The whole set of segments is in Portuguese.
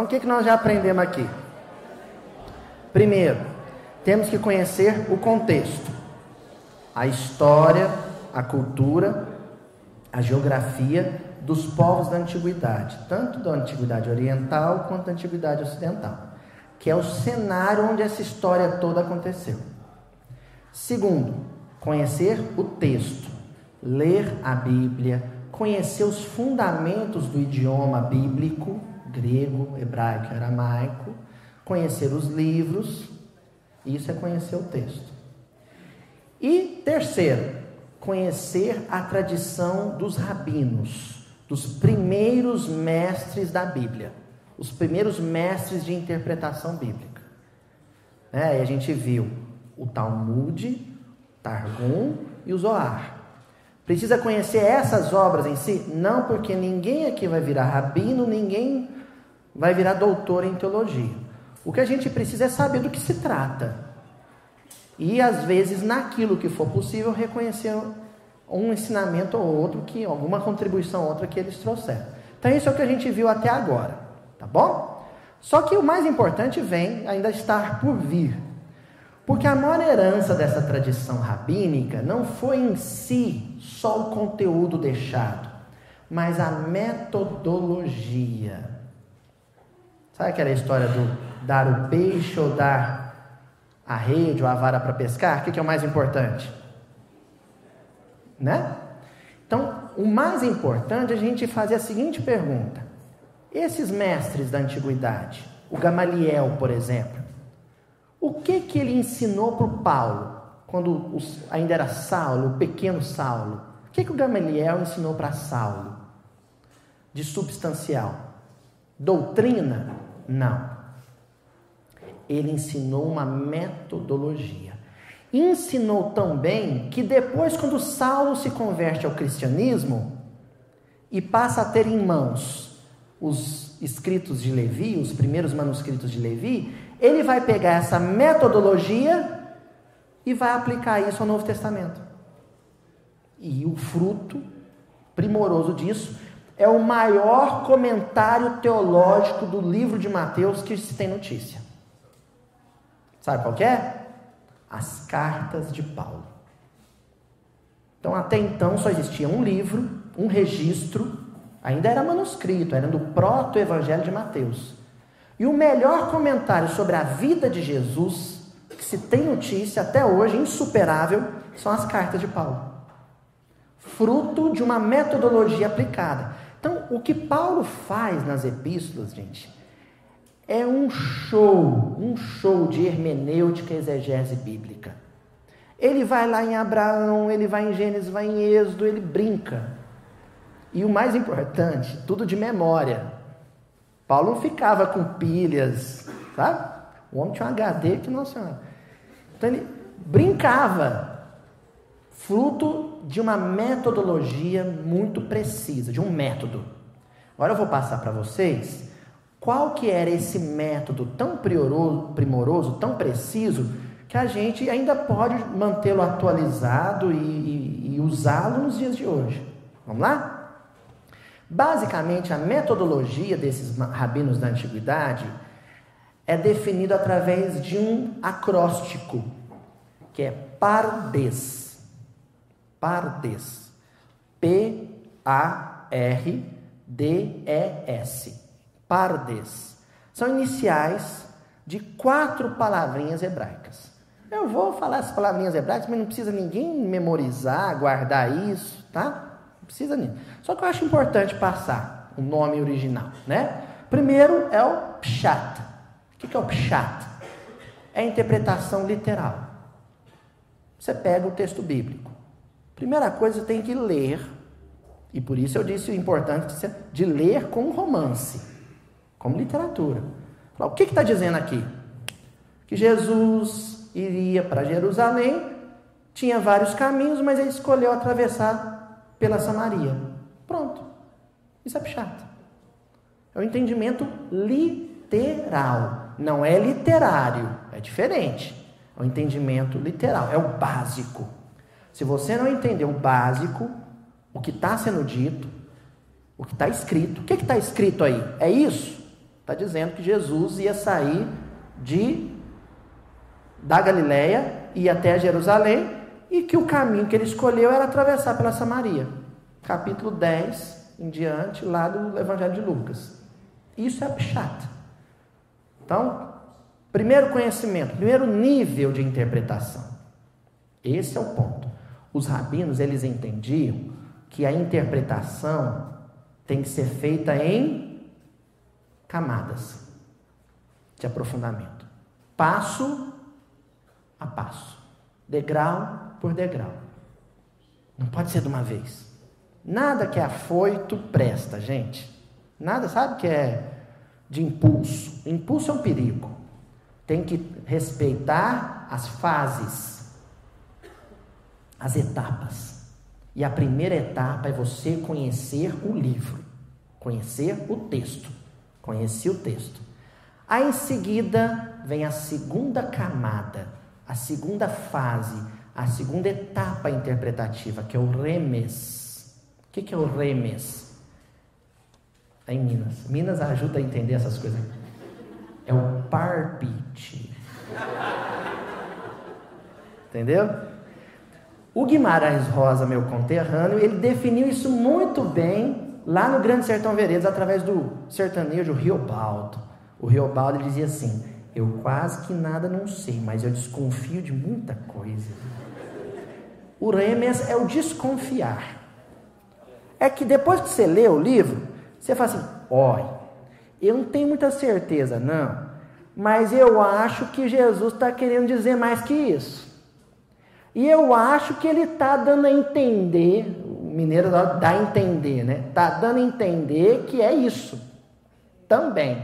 Então, o que, que nós já aprendemos aqui? Primeiro, temos que conhecer o contexto, a história, a cultura, a geografia dos povos da antiguidade, tanto da antiguidade oriental quanto da antiguidade ocidental, que é o cenário onde essa história toda aconteceu. Segundo, conhecer o texto, ler a Bíblia, conhecer os fundamentos do idioma bíblico, grego, hebraico, aramaico, conhecer os livros, isso é conhecer o texto. E terceiro, conhecer a tradição dos rabinos, dos primeiros mestres da Bíblia, os primeiros mestres de interpretação bíblica. É, e a gente viu o Talmud, Targum e o Zoar. Precisa conhecer essas obras em si? Não, porque ninguém aqui vai virar rabino, ninguém vai virar doutor em teologia. O que a gente precisa é saber do que se trata. E às vezes, naquilo que for possível, reconhecer um ensinamento ou outro, que alguma contribuição ou outra que eles trouxeram. Então, isso é o que a gente viu até agora, tá bom? Só que o mais importante vem ainda estar por vir. Porque a maior herança dessa tradição rabínica não foi em si só o conteúdo deixado, mas a metodologia. Sabe aquela história do dar o peixe ou dar a rede ou a vara para pescar? O que é o mais importante? Né? Então, o mais importante é a gente fazer a seguinte pergunta: esses mestres da antiguidade, o Gamaliel, por exemplo, o que que ele ensinou para o Paulo, quando ainda era Saulo, o pequeno Saulo? O que que o Gamaliel ensinou para Saulo? De substancial? Doutrina? Não. Ele ensinou uma metodologia ensinou também que depois, quando Saulo se converte ao cristianismo e passa a ter em mãos os escritos de Levi, os primeiros manuscritos de Levi, ele vai pegar essa metodologia e vai aplicar isso ao Novo Testamento. E o fruto primoroso disso é o maior comentário teológico do livro de Mateus que se tem notícia. Sabe qual é? as cartas de Paulo. Então, até então, só existia um livro, um registro, ainda era manuscrito, era do proto-evangelho de Mateus. E o melhor comentário sobre a vida de Jesus, que se tem notícia até hoje, insuperável, são as cartas de Paulo. Fruto de uma metodologia aplicada. Então, o que Paulo faz nas epístolas, gente, é um show, um show de hermenêutica exegese bíblica. Ele vai lá em Abraão, ele vai em Gênesis, vai em Êxodo, ele brinca. E o mais importante, tudo de memória. Paulo não ficava com pilhas, sabe? O homem tinha um HD que não senhora. Então ele brincava, fruto de uma metodologia muito precisa, de um método. Agora eu vou passar para vocês qual que era esse método tão primoroso, tão preciso, que a gente ainda pode mantê-lo atualizado e, e, e usá-lo nos dias de hoje. Vamos lá? Basicamente, a metodologia desses rabinos da antiguidade é definida através de um acróstico, que é Pardes. Pardes. P-A-R-D-E-S. Pardes. São iniciais de quatro palavrinhas hebraicas. Eu vou falar essas palavrinhas hebraicas, mas não precisa ninguém memorizar, guardar isso, tá? Não precisa nem. Só que eu acho importante passar o nome original, né? Primeiro é o pshat. O que é o pshat? É a interpretação literal. Você pega o texto bíblico. Primeira coisa, tem que ler, e por isso eu disse o importante de ler com romance como literatura. O que está dizendo aqui? Que Jesus iria para Jerusalém, tinha vários caminhos, mas ele escolheu atravessar pela Samaria. Pronto. Isso é chato. É o um entendimento literal. Não é literário. É diferente. É o um entendimento literal. É o básico. Se você não entender o básico, o que está sendo dito, o que está escrito, o que está escrito aí? É isso? Está dizendo que Jesus ia sair de da Galiléia e até Jerusalém e que o caminho que ele escolheu era atravessar pela Samaria. Capítulo 10 em diante, lá do Evangelho de Lucas. Isso é Pshat. Então, primeiro conhecimento, primeiro nível de interpretação. Esse é o ponto. Os rabinos, eles entendiam que a interpretação tem que ser feita em camadas de aprofundamento. Passo a passo, degrau por degrau. Não pode ser de uma vez. Nada que é afoito presta, gente. Nada, sabe que é de impulso. Impulso é um perigo. Tem que respeitar as fases, as etapas. E a primeira etapa é você conhecer o livro, conhecer o texto. Conhecer o texto. Aí em seguida vem a segunda camada, a segunda fase, a segunda etapa interpretativa, que é o remes. O que é o remes? É em Minas. Minas ajuda a entender essas coisas. É o parpite. Entendeu? O Guimarães Rosa, meu conterrâneo, ele definiu isso muito bem lá no Grande Sertão Veredas, através do sertanejo Riobaldo. O Riobaldo dizia assim: Eu quase que nada não sei, mas eu desconfio de muita coisa. O remes é o desconfiar. É que depois que você lê o livro, você fala assim: olha, eu não tenho muita certeza, não, mas eu acho que Jesus está querendo dizer mais que isso. E eu acho que ele está dando a entender, o mineiro dá, a entender, né? Está dando a entender que é isso também.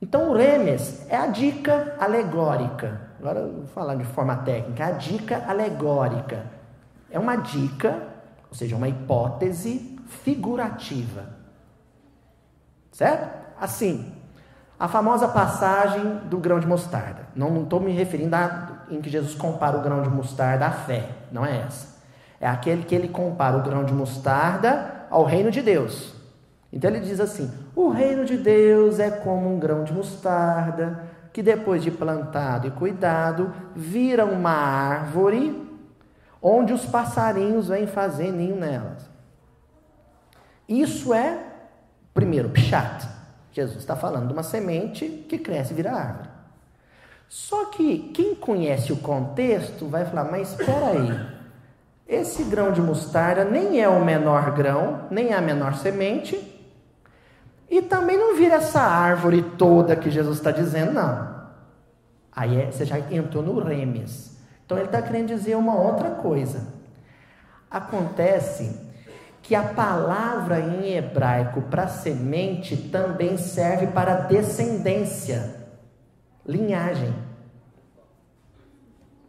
Então o remes é a dica alegórica. Agora eu vou falar de forma técnica. A dica alegórica é uma dica, ou seja, uma hipótese figurativa. Certo? Assim, a famosa passagem do grão de mostarda. Não estou me referindo a em que Jesus compara o grão de mostarda à fé. Não é essa. É aquele que ele compara o grão de mostarda ao reino de Deus. Então ele diz assim: o reino de Deus é como um grão de mostarda que depois de plantado e cuidado, vira uma árvore onde os passarinhos vêm fazer ninho nelas. Isso é, primeiro, pshat. Jesus está falando de uma semente que cresce e vira árvore. Só que quem conhece o contexto vai falar, mas espera aí, esse grão de mostarda nem é o menor grão, nem é a menor semente, e também não vira essa árvore toda que Jesus está dizendo, não. Aí é, você já entrou no remes. Então ele está querendo dizer uma outra coisa. Acontece que a palavra em hebraico para semente também serve para descendência, linhagem.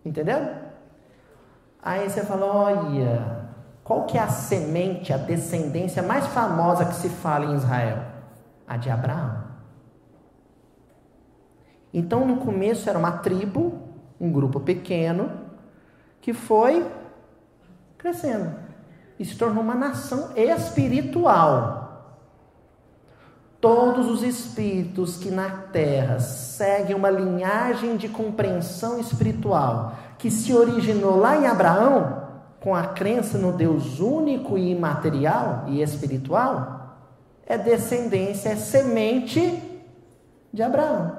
Entendeu? Aí você fala, olha, qual que é a semente, a descendência mais famosa que se fala em Israel? a de Abraão. Então, no começo era uma tribo, um grupo pequeno, que foi crescendo e se tornou uma nação espiritual. Todos os espíritos que na terra seguem uma linhagem de compreensão espiritual que se originou lá em Abraão, com a crença no Deus único e imaterial e espiritual, é descendência, é semente de Abraão.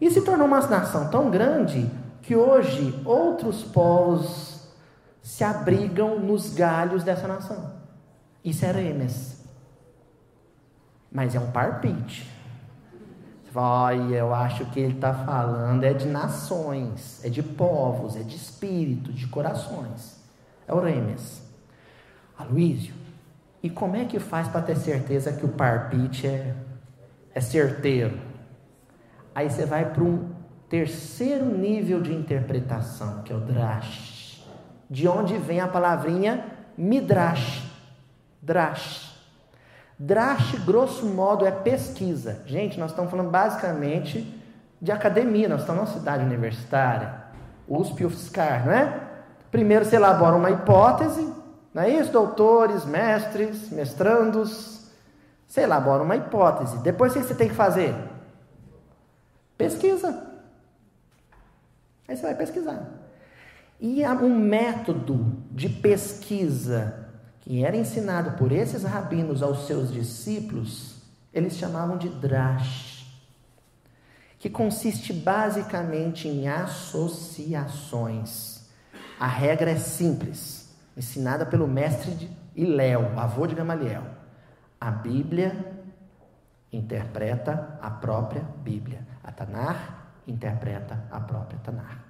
E se tornou uma nação tão grande que hoje outros povos se abrigam nos galhos dessa nação. Isso é Remes. Mas é um parpite. Você fala, olha, eu acho que ele está falando é de nações, é de povos, é de espírito, de corações. É o Remes. Aloísio, e como é que faz para ter certeza que o parpite é, é certeiro? Aí você vai para um terceiro nível de interpretação, que é o drash. De onde vem a palavrinha midrash. Drash. Drash, grosso modo, é pesquisa. Gente, nós estamos falando basicamente de academia, nós estamos numa cidade universitária, USP e UFSCar, não é? Primeiro você elabora uma hipótese, não é isso? Doutores, mestres, mestrandos, Você elabora uma hipótese. Depois o que você tem que fazer? Pesquisa. Aí você vai pesquisar. E um método de pesquisa que era ensinado por esses rabinos aos seus discípulos, eles chamavam de drash, que consiste basicamente em associações. A regra é simples, ensinada pelo mestre de Iléu, avô de Gamaliel. A Bíblia interpreta a própria Bíblia. A Tanar interpreta a própria Tanar.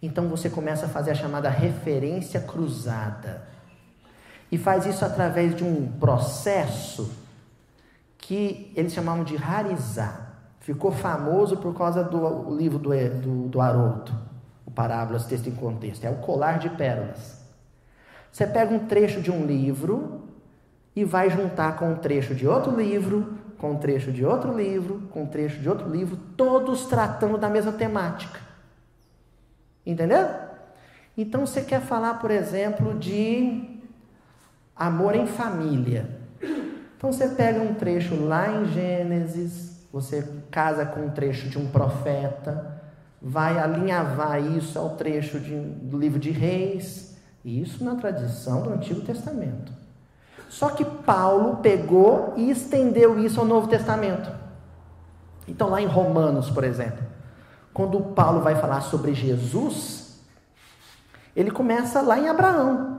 Então você começa a fazer a chamada referência cruzada. E faz isso através de um processo que eles chamavam de rarizar. Ficou famoso por causa do livro do, do, do Haroldo, o Parábolas, Texto em Contexto. É o colar de pérolas. Você pega um trecho de um livro e vai juntar com um trecho de outro livro, com um trecho de outro livro, com um trecho de outro livro, todos tratando da mesma temática. Entendeu? Então você quer falar, por exemplo, de amor em família. Então você pega um trecho lá em Gênesis, você casa com um trecho de um profeta, vai alinhavar isso ao trecho de, do livro de Reis, isso na tradição do Antigo Testamento. Só que Paulo pegou e estendeu isso ao Novo Testamento. Então, lá em Romanos, por exemplo, quando Paulo vai falar sobre Jesus, ele começa lá em Abraão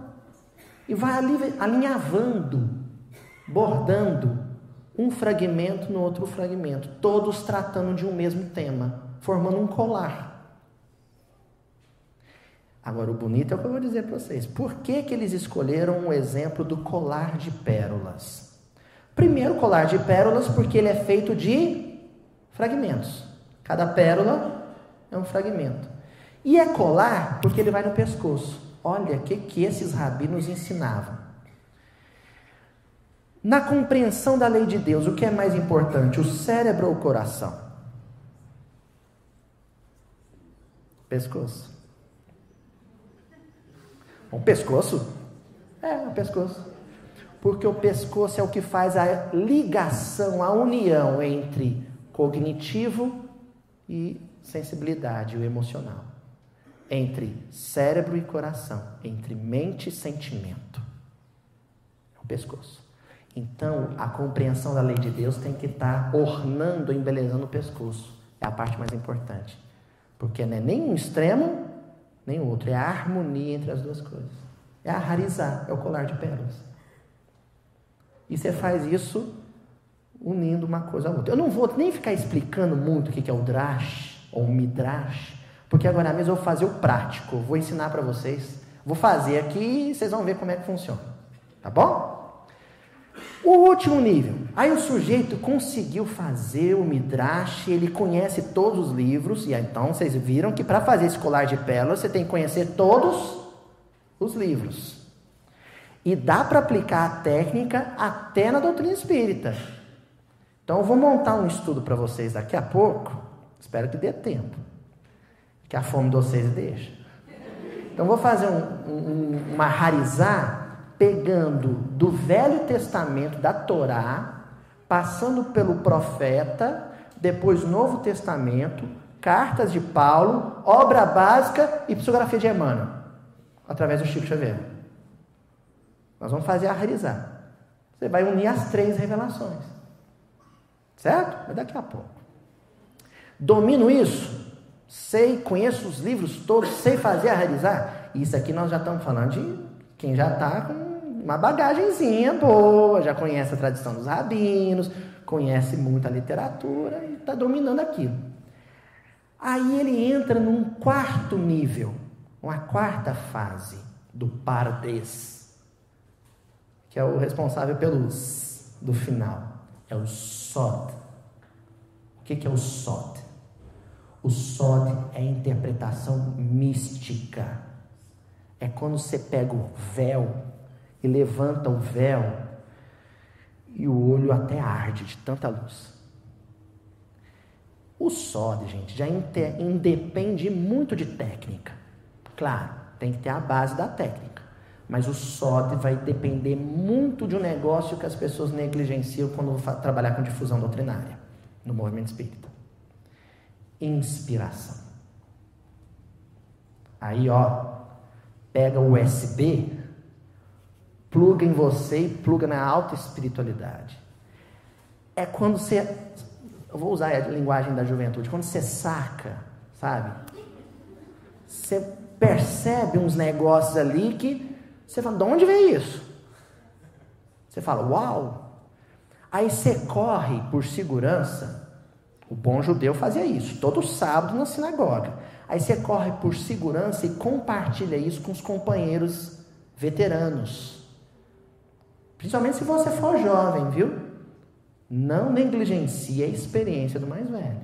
e vai alinhavando, bordando um fragmento no outro fragmento, todos tratando de um mesmo tema, formando um colar. Agora, o bonito é o que eu vou dizer para vocês. Por que, que eles escolheram o exemplo do colar de pérolas? Primeiro, colar de pérolas, porque ele é feito de fragmentos. Cada pérola é um fragmento. E é colar porque ele vai no pescoço. Olha o que, que esses rabinos ensinavam. Na compreensão da lei de Deus, o que é mais importante, o cérebro ou o coração? Pescoço. O pescoço? É, o pescoço. Porque o pescoço é o que faz a ligação, a união entre cognitivo e sensibilidade, o emocional. Entre cérebro e coração, entre mente e sentimento. É o pescoço. Então, a compreensão da lei de Deus tem que estar ornando, embelezando o pescoço. É a parte mais importante. Porque não é nem um extremo, nem o outro. É a harmonia entre as duas coisas. É a harizá, é o colar de pérolas. E você faz isso unindo uma coisa a outra. Eu não vou nem ficar explicando muito o que é o drash, ou midrash, porque agora mesmo eu vou fazer o prático, vou ensinar para vocês, vou fazer aqui e vocês vão ver como é que funciona, tá bom? O último nível, aí o sujeito conseguiu fazer o midrash, ele conhece todos os livros, e então vocês viram que para fazer esse colar de pérolas você tem que conhecer todos os livros. E dá para aplicar a técnica até na doutrina espírita. Então eu vou montar um estudo para vocês daqui a pouco, Espero que dê tempo. Que a fome de vocês deixa. Então vou fazer um, um, uma rarizar pegando do Velho Testamento, da Torá, passando pelo profeta, depois Novo Testamento, cartas de Paulo, obra básica e psicografia de Emmanuel, através do Chico Xavier. Nós vamos fazer a rarizar. Você vai unir as três revelações. Certo? Mas daqui a pouco. Domino isso? Sei, conheço os livros todos, sei fazer realizar? Isso aqui nós já estamos falando de quem já está com uma bagagenzinha boa, já conhece a tradição dos rabinos, conhece muita literatura e está dominando aquilo. Aí ele entra num quarto nível, uma quarta fase do Pardes, que é o responsável pelos do final. É o Sod. O que, que é o Sod? O sod é interpretação mística. É quando você pega o véu e levanta o véu e o olho até arde de tanta luz. O sod, gente, já independe muito de técnica. Claro, tem que ter a base da técnica. Mas o SOD vai depender muito de um negócio que as pessoas negligenciam quando trabalhar com difusão doutrinária no movimento espírita. Inspiração. Aí, ó, pega o USB, pluga em você e pluga na alta espiritualidade. É quando você, eu vou usar a linguagem da juventude, quando você saca, sabe? Você percebe uns negócios ali que você fala, de onde veio isso? Você fala, uau! Aí você corre por segurança. O bom judeu fazia isso, todo sábado na sinagoga. Aí você corre por segurança e compartilha isso com os companheiros veteranos. Principalmente se você for jovem, viu? Não negligencie a experiência do mais velho.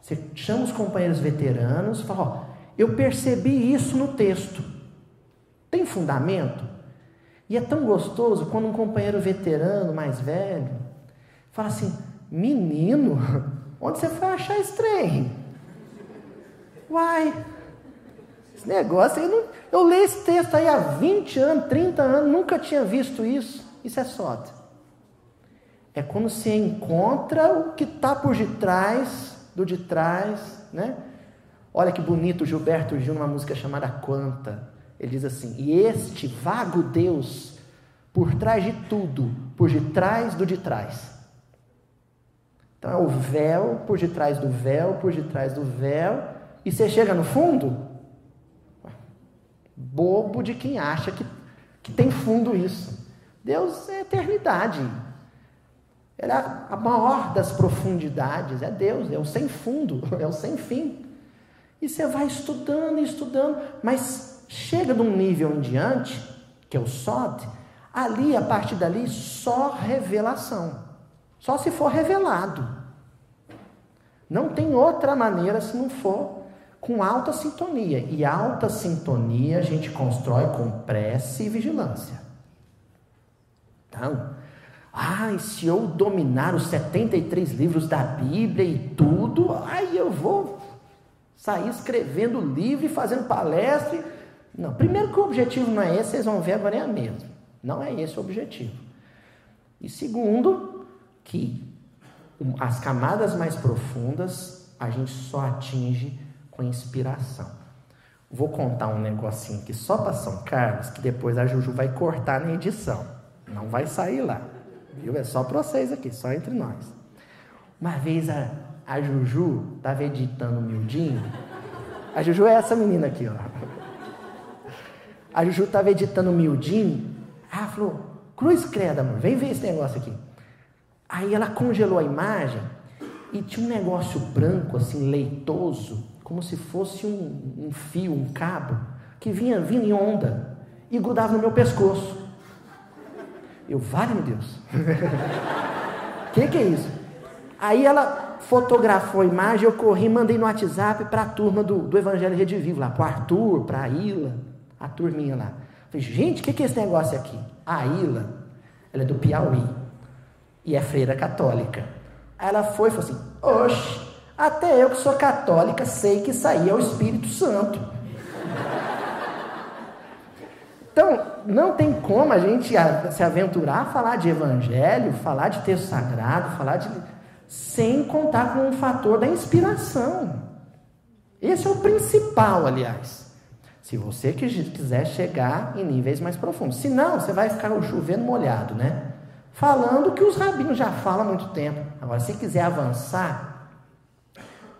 Você chama os companheiros veteranos e fala: ó, eu percebi isso no texto. Tem fundamento? E é tão gostoso quando um companheiro veterano, mais velho, fala assim: Menino, onde você foi achar esse trem? Uai, esse negócio aí, não, eu leio esse texto aí há 20 anos, 30 anos, nunca tinha visto isso. Isso é sódio. É quando você encontra o que está por detrás do de trás, né? Olha que bonito Gilberto Gil numa música chamada Quanta. Ele diz assim: E este vago Deus, por trás de tudo, por detrás do de trás. Então é o véu por detrás do véu, por detrás do véu, e você chega no fundo? Bobo de quem acha que, que tem fundo isso. Deus é eternidade. Ele é a maior das profundidades, é Deus, é o sem fundo, é o sem fim. E você vai estudando e estudando, mas Chega de um nível em diante, que é o SOD, ali, a partir dali, só revelação. Só se for revelado. Não tem outra maneira se não for com alta sintonia. E alta sintonia a gente constrói com prece e vigilância. Então, ai, se eu dominar os 73 livros da Bíblia e tudo, ai, eu vou sair escrevendo livro e fazendo palestra. Não, primeiro que o objetivo não é esse, vocês vão ver agora é a mesma. Não é esse o objetivo. E segundo, que as camadas mais profundas a gente só atinge com inspiração. Vou contar um negocinho aqui só para São Carlos, que depois a Juju vai cortar na edição. Não vai sair lá. Viu? É só para vocês aqui, só entre nós. Uma vez a, a Juju estava editando o miudinho. A Juju é essa menina aqui, ó. A Juju estava editando o miudinho. Ela falou: Cruz credo, amor, vem ver esse negócio aqui. Aí ela congelou a imagem e tinha um negócio branco, assim, leitoso, como se fosse um, um fio, um cabo, que vinha vindo em onda e grudava no meu pescoço. Eu, vale meu Deus. O que, que é isso? Aí ela fotografou a imagem, eu corri, mandei no WhatsApp para a turma do, do Evangelho Redivivo, lá, para o Arthur, para a Ila a turminha lá. Falei, gente, o que, que é esse negócio aqui? A Ila, ela é do Piauí e é freira católica. Aí ela foi e falou assim: Oxe, até eu que sou católica sei que isso aí é o Espírito Santo. Então, não tem como a gente se aventurar a falar de evangelho, falar de texto sagrado, falar de. sem contar com o fator da inspiração. Esse é o principal, aliás. Se você quiser chegar em níveis mais profundos. Se não, você vai ficar chovendo molhado, né? Falando que os rabinos já falam há muito tempo. Agora, se quiser avançar,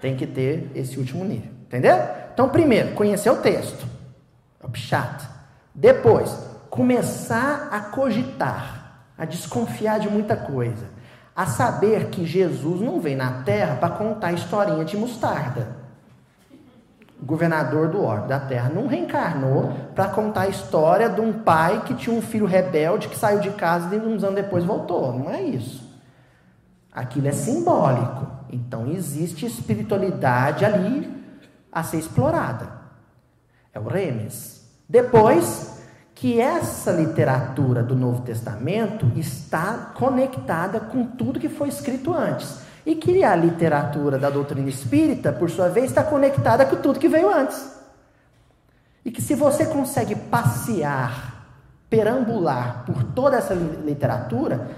tem que ter esse último nível. Entendeu? Então, primeiro, conhecer o texto. É o. Depois, começar a cogitar, a desconfiar de muita coisa. A saber que Jesus não vem na terra para contar historinha de mostarda governador do orbe da terra, não reencarnou para contar a história de um pai que tinha um filho rebelde que saiu de casa e uns anos depois voltou. Não é isso. Aquilo é simbólico. Então existe espiritualidade ali a ser explorada. É o Remes. Depois que essa literatura do Novo Testamento está conectada com tudo que foi escrito antes. E que a literatura da doutrina espírita, por sua vez, está conectada com tudo que veio antes. E que se você consegue passear perambular por toda essa literatura,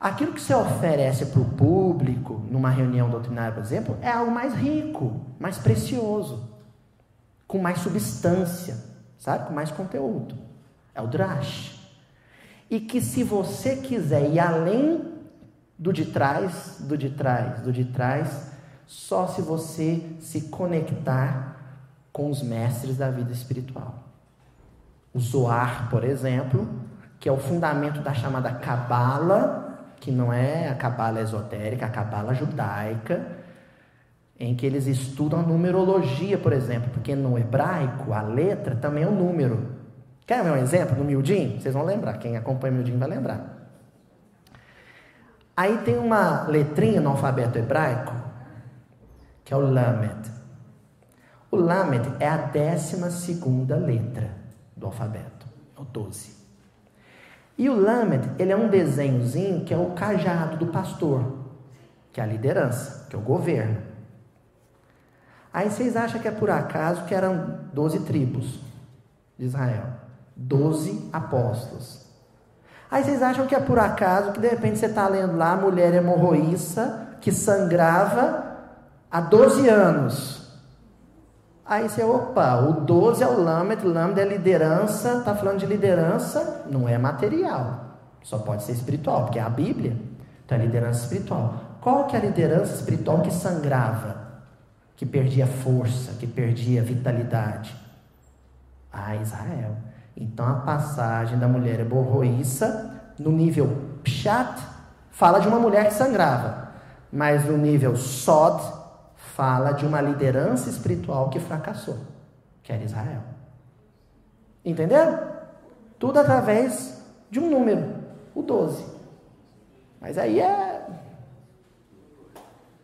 aquilo que você oferece para o público, numa reunião doutrinária, por exemplo, é algo mais rico, mais precioso, com mais substância, sabe? Com mais conteúdo. É o drash. E que se você quiser ir além do de trás, do de trás, do de trás, só se você se conectar com os mestres da vida espiritual. O Zoar, por exemplo, que é o fundamento da chamada Cabala, que não é a Cabala esotérica, a Cabala judaica, em que eles estudam a numerologia, por exemplo, porque no hebraico a letra também é um número. Quer ver um exemplo no miudinho? Vocês vão lembrar, quem acompanha o miudinho vai lembrar. Aí tem uma letrinha no alfabeto hebraico, que é o Lamed. O Lamed é a décima segunda letra do alfabeto, é o 12. E o Lamed, ele é um desenhozinho que é o cajado do pastor, que é a liderança, que é o governo. Aí vocês acham que é por acaso que eram 12 tribos de Israel, 12 apóstolos. Aí vocês acham que é por acaso que de repente você está lendo lá a mulher hemorroíça que sangrava há 12 anos. Aí você, opa, o 12 é o Lamed, Lamed é liderança, está falando de liderança, não é material, só pode ser espiritual, porque é a Bíblia, então é liderança espiritual. Qual que é a liderança espiritual que sangrava, que perdia força, que perdia vitalidade? Ah, Israel. Então a passagem da mulher eborroíça, no nível pshat, fala de uma mulher que sangrava, mas no nível sod, fala de uma liderança espiritual que fracassou, que era Israel. Entenderam? Tudo através de um número, o 12. Mas aí é.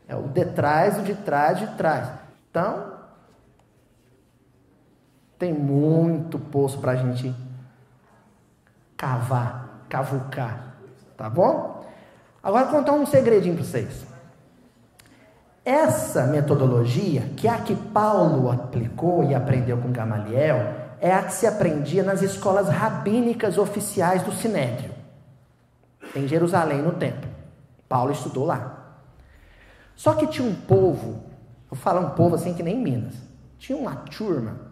É o de trás, o de trás, de trás. Então, tem muito poço para a gente cavar, cavucar. Tá bom? Agora vou contar um segredinho para vocês. Essa metodologia, que é a que Paulo aplicou e aprendeu com Gamaliel, é a que se aprendia nas escolas rabínicas oficiais do Sinédrio, em Jerusalém, no templo. Paulo estudou lá. Só que tinha um povo, vou falar um povo assim que nem Minas, tinha uma turma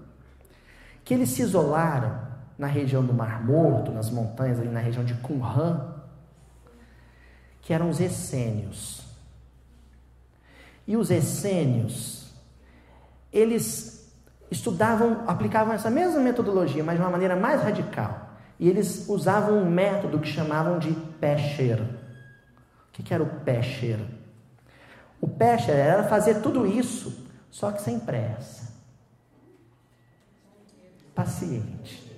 que eles se isolaram na região do Mar Morto, nas montanhas ali na região de Qumran, que eram os essênios. E os essênios, eles estudavam, aplicavam essa mesma metodologia, mas de uma maneira mais radical. E eles usavam um método que chamavam de pesher. O que era o pesher? O pesher era fazer tudo isso, só que sem pressa. Paciente.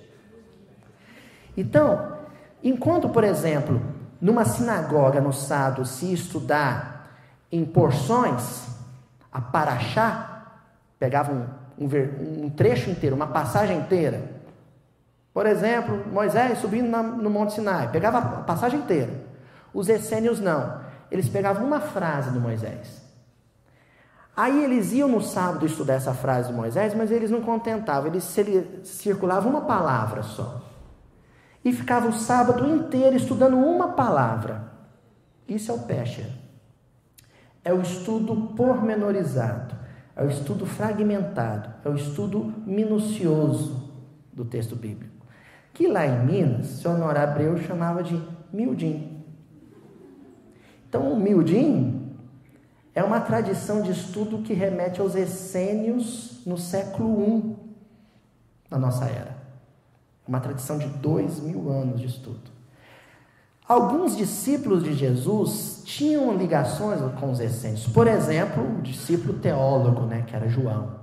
Então, enquanto, por exemplo, numa sinagoga no sábado se estudar em porções, a Paraxá, pegava um, um, um, trecho inteiro, uma passagem inteira. Por exemplo, Moisés subindo na, no Monte Sinai, pegava a passagem inteira. Os essênios não, eles pegavam uma frase do Moisés. Aí eles iam no sábado estudar essa frase de Moisés, mas eles não contentavam, eles circulavam uma palavra só. E ficavam o sábado inteiro estudando uma palavra. Isso é o Pesher. É o estudo pormenorizado, é o estudo fragmentado, é o estudo minucioso do texto bíblico. Que lá em Minas, seu Honor Abreu chamava de miudim. Então, o miudim é uma tradição de estudo que remete aos essênios no século I da nossa era. Uma tradição de dois mil anos de estudo. Alguns discípulos de Jesus tinham ligações com os essênios. Por exemplo, o discípulo teólogo, né, que era João.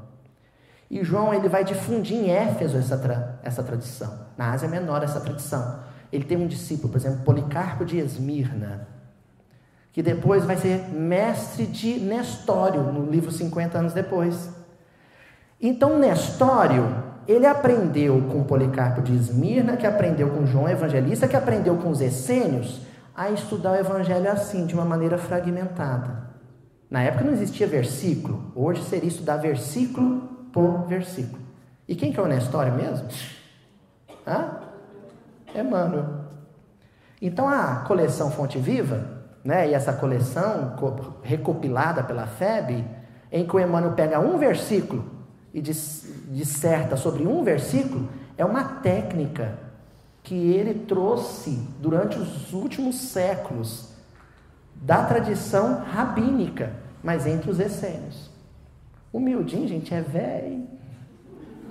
E João ele vai difundir em Éfeso essa, tra essa tradição. Na Ásia Menor, essa tradição. Ele tem um discípulo, por exemplo, Policarpo de Esmirna, que depois vai ser mestre de Nestório, no livro 50 anos depois. Então, Nestório ele aprendeu com Policarpo de Esmirna, que aprendeu com João Evangelista, que aprendeu com os essênios, a estudar o Evangelho assim, de uma maneira fragmentada. Na época não existia versículo, hoje seria estudar versículo por versículo. E quem que é o Nestório mesmo? Hã? Emmanuel. Então a coleção Fonte Viva, né, e essa coleção recopilada pela FEB, em que o Emmanuel pega um versículo e disserta sobre um versículo, é uma técnica que ele trouxe durante os últimos séculos da tradição rabínica, mas entre os essênios. Humildinho, gente, é velho.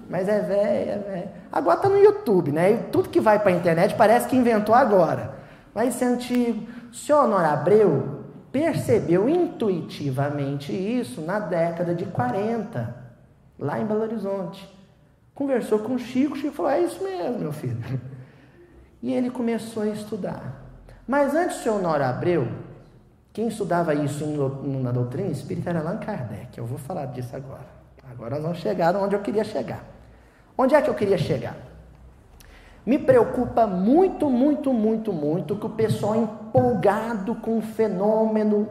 Mas é velho, é velho. Agora tá no YouTube, né? E tudo que vai para a internet parece que inventou agora. Mas esse é antigo. Senhor Abreu percebeu intuitivamente isso na década de 40, lá em Belo Horizonte. Conversou com o Chico, o Chico falou: É isso mesmo, meu filho. E ele começou a estudar. Mas antes do senhor Abreu, quem estudava isso na doutrina espírita era Allan Kardec. Eu vou falar disso agora. Agora nós vamos chegar onde eu queria chegar. Onde é que eu queria chegar? Me preocupa muito, muito, muito, muito que o pessoal empolgado com o fenômeno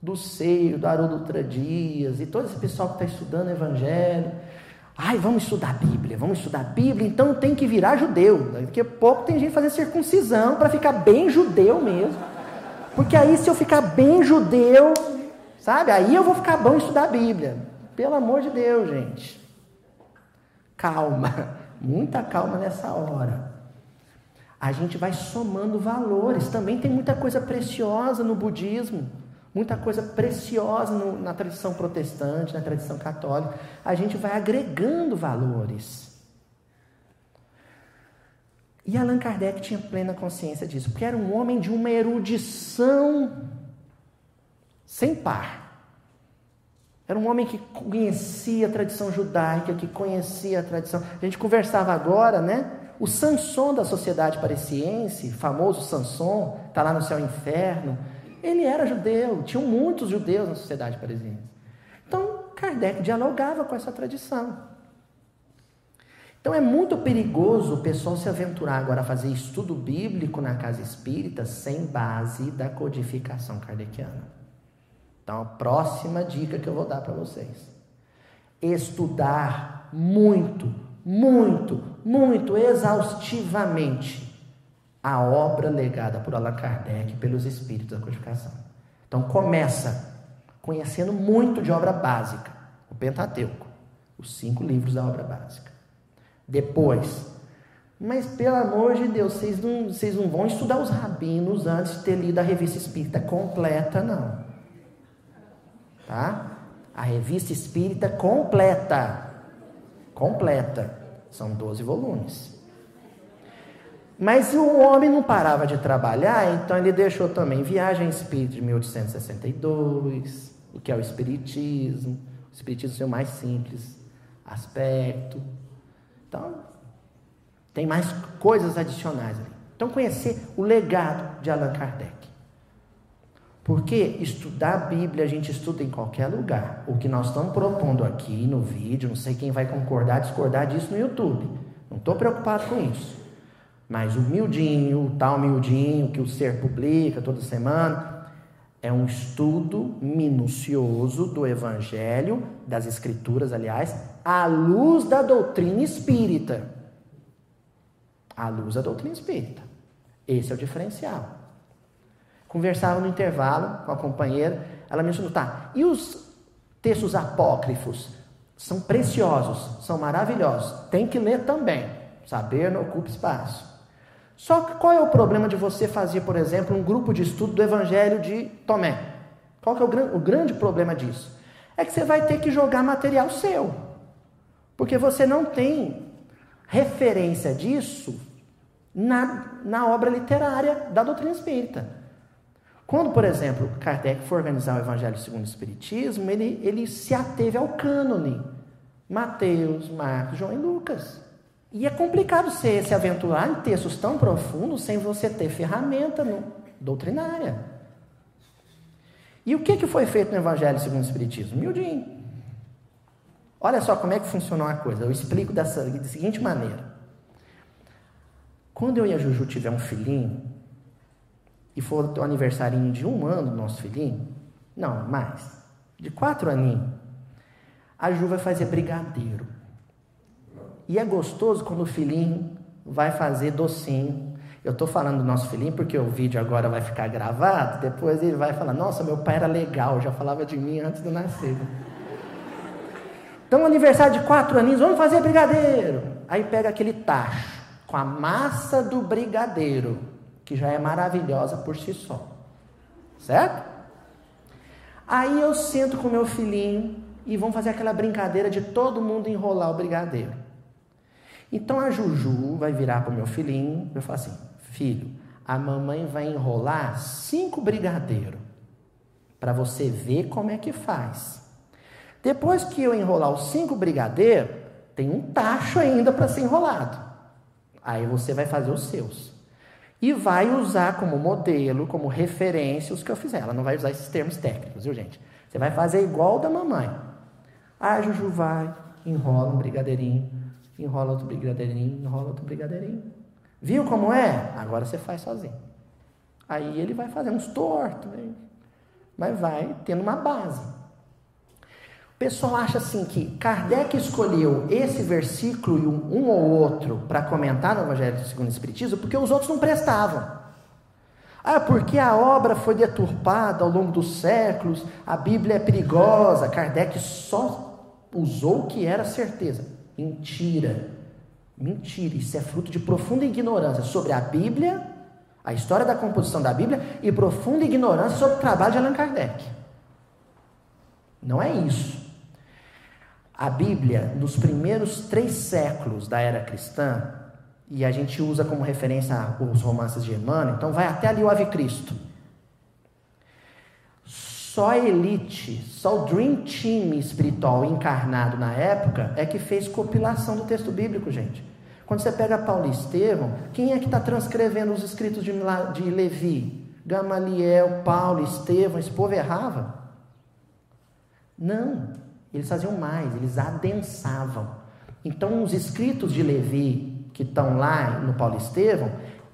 do seio, do Haroldo Dias e todo esse pessoal que está estudando Evangelho. Ai, vamos estudar a Bíblia, vamos estudar a Bíblia, então tem que virar judeu. Daqui a pouco tem gente fazendo circuncisão para ficar bem judeu mesmo. Porque aí, se eu ficar bem judeu, sabe? Aí eu vou ficar bom em estudar a Bíblia. Pelo amor de Deus, gente. Calma, muita calma nessa hora. A gente vai somando valores. Também tem muita coisa preciosa no budismo, muita coisa preciosa no, na tradição protestante, na tradição católica. A gente vai agregando valores. E Allan Kardec tinha plena consciência disso, porque era um homem de uma erudição sem par. Era um homem que conhecia a tradição judaica, que conhecia a tradição. A gente conversava agora, né? O Sanson da sociedade pareciense, famoso Sanson, está lá no céu inferno, ele era judeu, tinham muitos judeus na sociedade parisiense. Então, Kardec dialogava com essa tradição. Então é muito perigoso o pessoal se aventurar agora a fazer estudo bíblico na casa espírita sem base da codificação kardeciana. Então, a próxima dica que eu vou dar para vocês: estudar muito, muito, muito exaustivamente a obra legada por Allan Kardec pelos espíritos da codificação. Então, começa conhecendo muito de obra básica, o Pentateuco, os cinco livros da obra básica depois. Mas pelo amor de Deus, vocês não, vocês não vão estudar os rabinos antes de ter lido a revista espírita completa, não. Tá? A revista espírita completa. Completa. São 12 volumes. Mas o homem não parava de trabalhar, então ele deixou também Viagem Espírita de 1862, o que é o Espiritismo, o Espiritismo seu mais simples aspecto, então, tem mais coisas adicionais ali. Então, conhecer o legado de Allan Kardec. Porque estudar a Bíblia a gente estuda em qualquer lugar. O que nós estamos propondo aqui no vídeo, não sei quem vai concordar, discordar disso no YouTube. Não estou preocupado com isso. Mas o miudinho, o tal miudinho que o ser publica toda semana, é um estudo minucioso do Evangelho, das Escrituras, aliás, à luz da doutrina espírita. À luz da doutrina espírita. Esse é o diferencial. Conversava no intervalo com a companheira, ela mencionou, tá, e os textos apócrifos? São preciosos, são maravilhosos, tem que ler também. Saber não ocupa espaço. Só que qual é o problema de você fazer, por exemplo, um grupo de estudo do Evangelho de Tomé? Qual é o, o grande problema disso? É que você vai ter que jogar material seu. Porque você não tem referência disso na, na obra literária da doutrina espírita. Quando, por exemplo, Kardec foi organizar o Evangelho segundo o Espiritismo, ele, ele se ateve ao cânone. Mateus, Marcos, João e Lucas. E é complicado você se aventurar em textos tão profundos sem você ter ferramenta no, doutrinária. E o que, que foi feito no Evangelho segundo o Espiritismo? Miudinho. Olha só como é que funcionou a coisa. Eu explico dessa, da seguinte maneira. Quando eu e a Juju tiver um filhinho, e for o aniversário de um ano do nosso filhinho, não, mais, de quatro aninhos, a Ju vai fazer brigadeiro. E é gostoso quando o filhinho vai fazer docinho. Eu estou falando do nosso filhinho porque o vídeo agora vai ficar gravado. Depois ele vai falar: Nossa, meu pai era legal, já falava de mim antes eu nascer. Então, aniversário de quatro aninhos, vamos fazer brigadeiro. Aí pega aquele tacho com a massa do brigadeiro, que já é maravilhosa por si só. Certo? Aí eu sento com meu filhinho e vamos fazer aquela brincadeira de todo mundo enrolar o brigadeiro. Então a Juju vai virar para o meu filhinho e vai falar assim: Filho, a mamãe vai enrolar cinco brigadeiros para você ver como é que faz. Depois que eu enrolar os cinco brigadeiros, tem um tacho ainda para ser enrolado. Aí você vai fazer os seus. E vai usar como modelo, como referência os que eu fizer. Ela não vai usar esses termos técnicos, viu, gente? Você vai fazer igual da mamãe. A Juju vai, enrola um brigadeirinho, enrola outro brigadeirinho, enrola outro brigadeirinho. Viu como é? Agora você faz sozinho. Aí ele vai fazer uns tortos, né? mas vai tendo uma base. O pessoal acha assim que Kardec escolheu esse versículo e um, um ou outro para comentar no Evangelho segundo o Espiritismo porque os outros não prestavam. Ah, porque a obra foi deturpada ao longo dos séculos, a Bíblia é perigosa. Kardec só usou o que era certeza. Mentira. Mentira. Isso é fruto de profunda ignorância sobre a Bíblia, a história da composição da Bíblia e profunda ignorância sobre o trabalho de Allan Kardec. Não é isso. A Bíblia, nos primeiros três séculos da era cristã, e a gente usa como referência os romances de Emmanuel, então vai até ali o Ave Cristo. Só a elite, só o Dream Team espiritual encarnado na época é que fez compilação do texto bíblico, gente. Quando você pega Paulo e Estevão, quem é que está transcrevendo os escritos de, de Levi? Gamaliel, Paulo, Estevão, esse povo errava? Não. Eles faziam mais, eles adensavam. Então, os escritos de Levi, que estão lá no Paulo Estevão,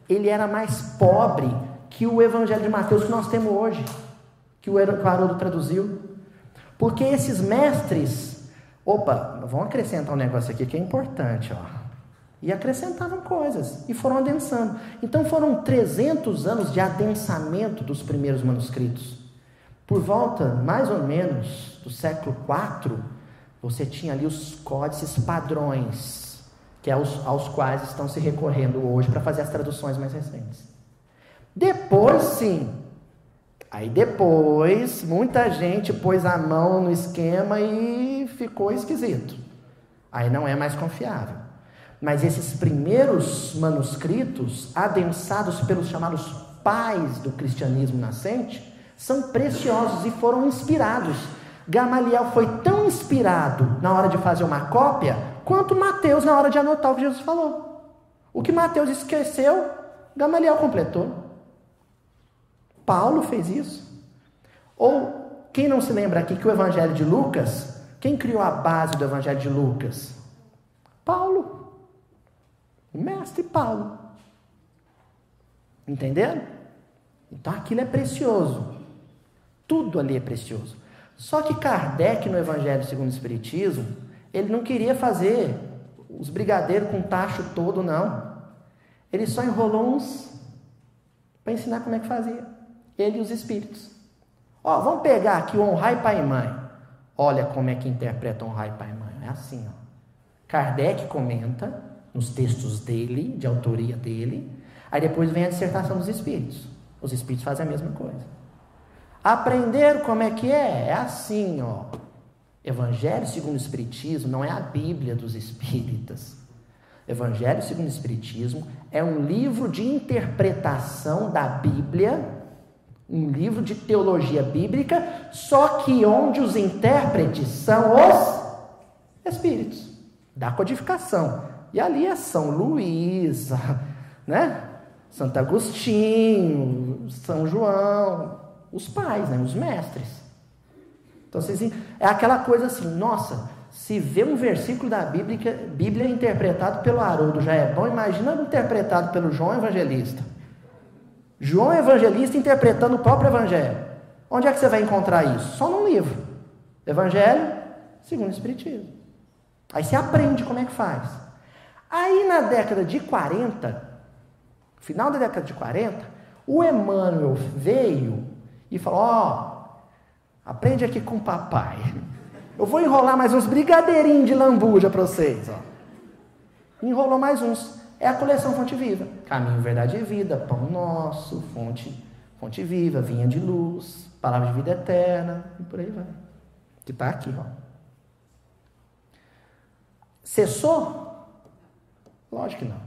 ele era mais pobre que o Evangelho de Mateus que nós temos hoje, que o Haroldo traduziu. Porque esses mestres, opa, vamos acrescentar um negócio aqui que é importante, ó. E acrescentavam coisas e foram adensando. Então foram 300 anos de adensamento dos primeiros manuscritos. Por volta, mais ou menos, do século IV, você tinha ali os códices padrões, que é aos, aos quais estão se recorrendo hoje para fazer as traduções mais recentes. Depois, sim, aí depois, muita gente pôs a mão no esquema e ficou esquisito. Aí não é mais confiável. Mas esses primeiros manuscritos, adensados pelos chamados pais do cristianismo nascente, são preciosos e foram inspirados. Gamaliel foi tão inspirado na hora de fazer uma cópia, quanto Mateus na hora de anotar o que Jesus falou. O que Mateus esqueceu, Gamaliel completou. Paulo fez isso. Ou quem não se lembra aqui que o Evangelho de Lucas, quem criou a base do Evangelho de Lucas? Paulo. Mestre Paulo. Entenderam? Então aquilo é precioso. Tudo ali é precioso. Só que Kardec, no Evangelho segundo o Espiritismo, ele não queria fazer os brigadeiros com tacho todo, não. Ele só enrolou uns para ensinar como é que fazia. Ele e os espíritos. Ó, vamos pegar aqui o honrai pai e mãe. Olha como é que interpreta honrai pai e mãe. É assim, ó. Kardec comenta nos textos dele, de autoria dele. Aí depois vem a dissertação dos espíritos. Os espíritos fazem a mesma coisa. Aprender como é que é? É assim, ó. Evangelho segundo o Espiritismo não é a Bíblia dos Espíritas. Evangelho segundo o Espiritismo é um livro de interpretação da Bíblia, um livro de teologia bíblica, só que onde os intérpretes são os Espíritos, da codificação. E ali é São Luís, né? Santo Agostinho, São João, os pais, né, os mestres. Então, assim, é aquela coisa assim, nossa, se vê um versículo da Bíblia, Bíblia interpretado pelo Haroldo já é bom, imagina interpretado pelo João Evangelista. João Evangelista interpretando o próprio Evangelho. Onde é que você vai encontrar isso? Só num livro. Evangelho segundo o Espiritismo. Aí você aprende como é que faz. Aí na década de 40, final da década de 40, o Emmanuel veio e falou: Ó, oh, aprende aqui com o papai. Eu vou enrolar mais uns brigadeirinhos de lambuja para vocês. Ó. Enrolou mais uns. É a coleção Fonte Viva. Caminho, Verdade e Vida, Pão Nosso, Fonte, fonte Viva, Vinha de Luz, Palavra de Vida Eterna, e por aí vai. Que está aqui, ó. Cessou? Lógico que não.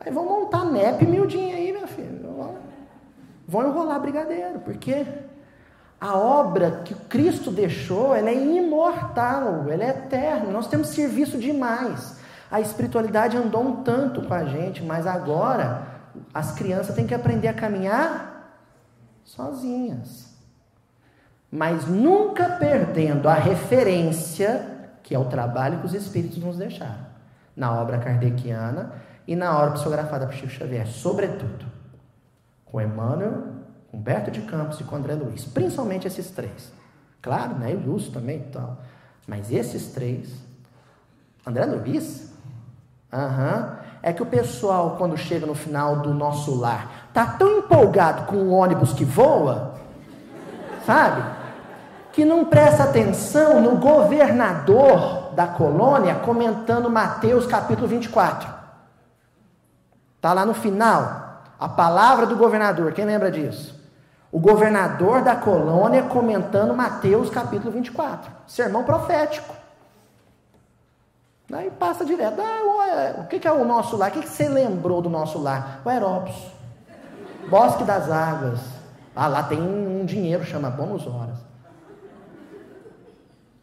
Aí vão montar NEP miudinha aí, meu filho. Vão enrolar brigadeiro, porque a obra que Cristo deixou, ela é imortal, ela é eterna. Nós temos serviço demais. A espiritualidade andou um tanto com a gente, mas agora as crianças têm que aprender a caminhar sozinhas. Mas nunca perdendo a referência, que é o trabalho que os espíritos nos deixaram, na obra kardeciana e na obra psicografada por Chico Xavier, sobretudo, com Emmanuel, com Humberto de Campos e com André Luiz, principalmente esses três. Claro, né, o Lúcio também e tal, mas esses três, André Luiz, aham, é que o pessoal, quando chega no final do nosso lar, tá tão empolgado com o ônibus que voa, sabe? Que não presta atenção no governador da colônia comentando Mateus capítulo 24. Está lá no final, a palavra do governador, quem lembra disso? O governador da colônia comentando Mateus capítulo 24, sermão profético. Aí passa direto, ah, o que é o nosso lar? O que você lembrou do nosso lar? O Aerópos, Bosque das Águas. Ah, lá tem um dinheiro, chama Bônus Horas.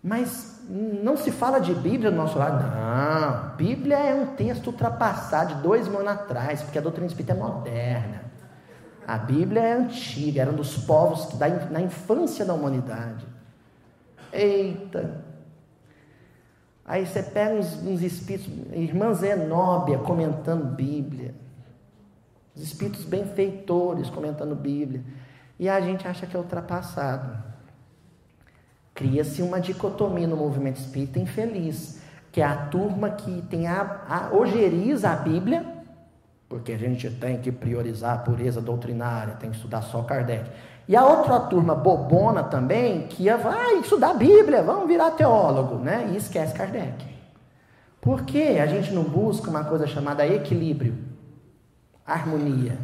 Mas não se fala de Bíblia no nosso lado. Não, Bíblia é um texto ultrapassado de dois mil anos atrás, porque a doutrina espírita é moderna. A Bíblia é antiga, era um dos povos da, na infância da humanidade. Eita! Aí você pega uns, uns espíritos, irmã Zenóbia comentando Bíblia, os espíritos benfeitores comentando Bíblia, e a gente acha que é ultrapassado. Cria-se uma dicotomia no movimento espírita infeliz, que é a turma que tem a, a ojeriza a Bíblia, porque a gente tem que priorizar a pureza doutrinária, tem que estudar só Kardec. E a outra turma bobona também, que vai estudar a Bíblia, vamos virar teólogo, né? E esquece Kardec. Por que a gente não busca uma coisa chamada equilíbrio, harmonia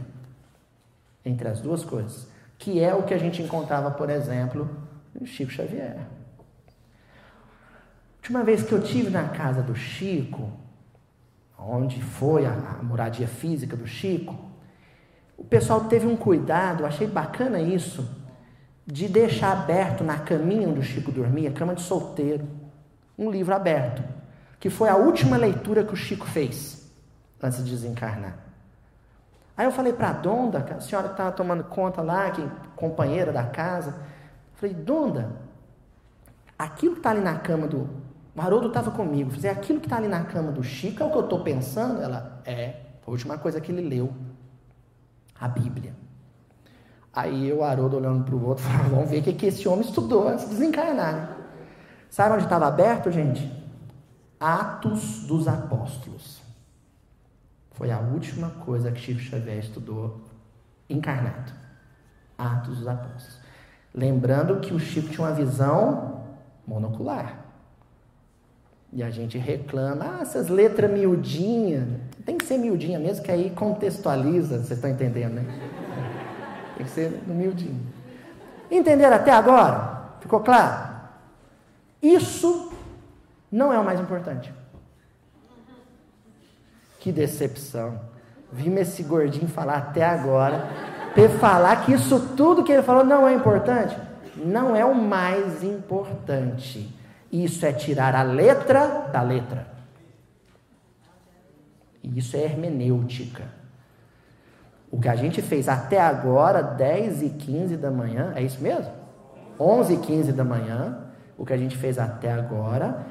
entre as duas coisas? Que é o que a gente encontrava, por exemplo, Chico Xavier. Última vez que eu tive na casa do Chico, onde foi a, a moradia física do Chico, o pessoal teve um cuidado, achei bacana isso, de deixar aberto na caminha onde o Chico dormia, cama de solteiro, um livro aberto, que foi a última leitura que o Chico fez antes de desencarnar. Aí eu falei para a Donda, a senhora que estava tomando conta lá, que companheira da casa, Falei, Donda, aquilo que está ali na cama do. O Haroldo estava comigo. Falei, aquilo que está ali na cama do Chico é o que eu estou pensando? Ela, é. A última coisa que ele leu. A Bíblia. Aí eu, Haroldo, olhando para o outro, falei, vamos ver o que, que esse homem estudou antes de desencarnar. Sabe onde estava aberto, gente? Atos dos Apóstolos. Foi a última coisa que Chico Xavier estudou encarnado. Atos dos Apóstolos. Lembrando que o Chico tinha uma visão monocular. E a gente reclama, ah, essas letras miudinhas. Tem que ser miudinha mesmo, que aí contextualiza, vocês estão entendendo, né? Tem que ser miudinho. Entenderam até agora? Ficou claro? Isso não é o mais importante. Que decepção. Vimos esse gordinho falar até agora para falar que isso tudo que ele falou não é importante. Não é o mais importante. Isso é tirar a letra da letra. E isso é hermenêutica. O que a gente fez até agora, 10 e 15 da manhã, é isso mesmo? 11 e 15 da manhã, o que a gente fez até agora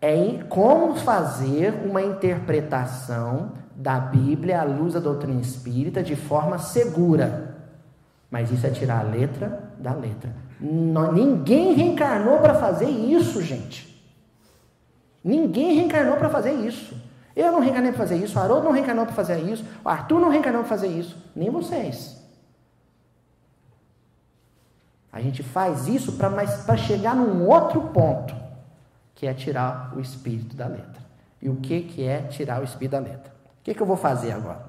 é como fazer uma interpretação da Bíblia à luz da doutrina espírita de forma segura. Mas isso é tirar a letra da letra. ninguém reencarnou para fazer isso, gente. Ninguém reencarnou para fazer isso. Eu não reencarnei para fazer isso, o Haroldo não reencarnou para fazer isso, o Arthur não reencarnou para fazer isso, nem vocês. A gente faz isso para chegar num outro ponto, que é tirar o espírito da letra. E o que, que é tirar o espírito da letra? O que, que eu vou fazer agora?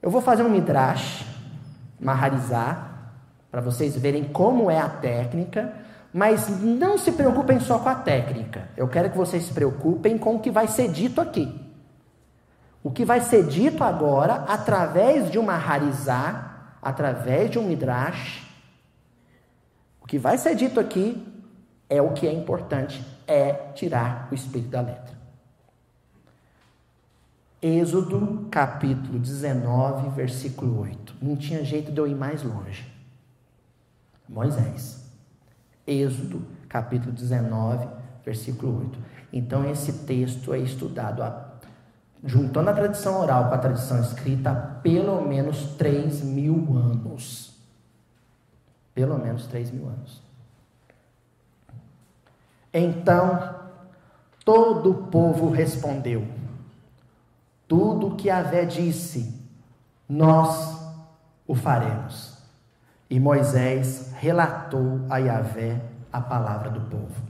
Eu vou fazer um midrash, maharizar, para vocês verem como é a técnica, mas não se preocupem só com a técnica. Eu quero que vocês se preocupem com o que vai ser dito aqui. O que vai ser dito agora, através de uma harizá, através de um midrash, o que vai ser dito aqui é o que é importante, é tirar o espírito da letra. Êxodo capítulo 19, versículo 8. Não tinha jeito de eu ir mais longe. Moisés. Êxodo capítulo 19, versículo 8. Então esse texto é estudado a, juntando a tradição oral com a tradição escrita há pelo menos 3 mil anos. Pelo menos 3 mil anos. Então todo o povo respondeu tudo o que Avé disse, nós o faremos. E Moisés relatou a Yahvé a palavra do povo.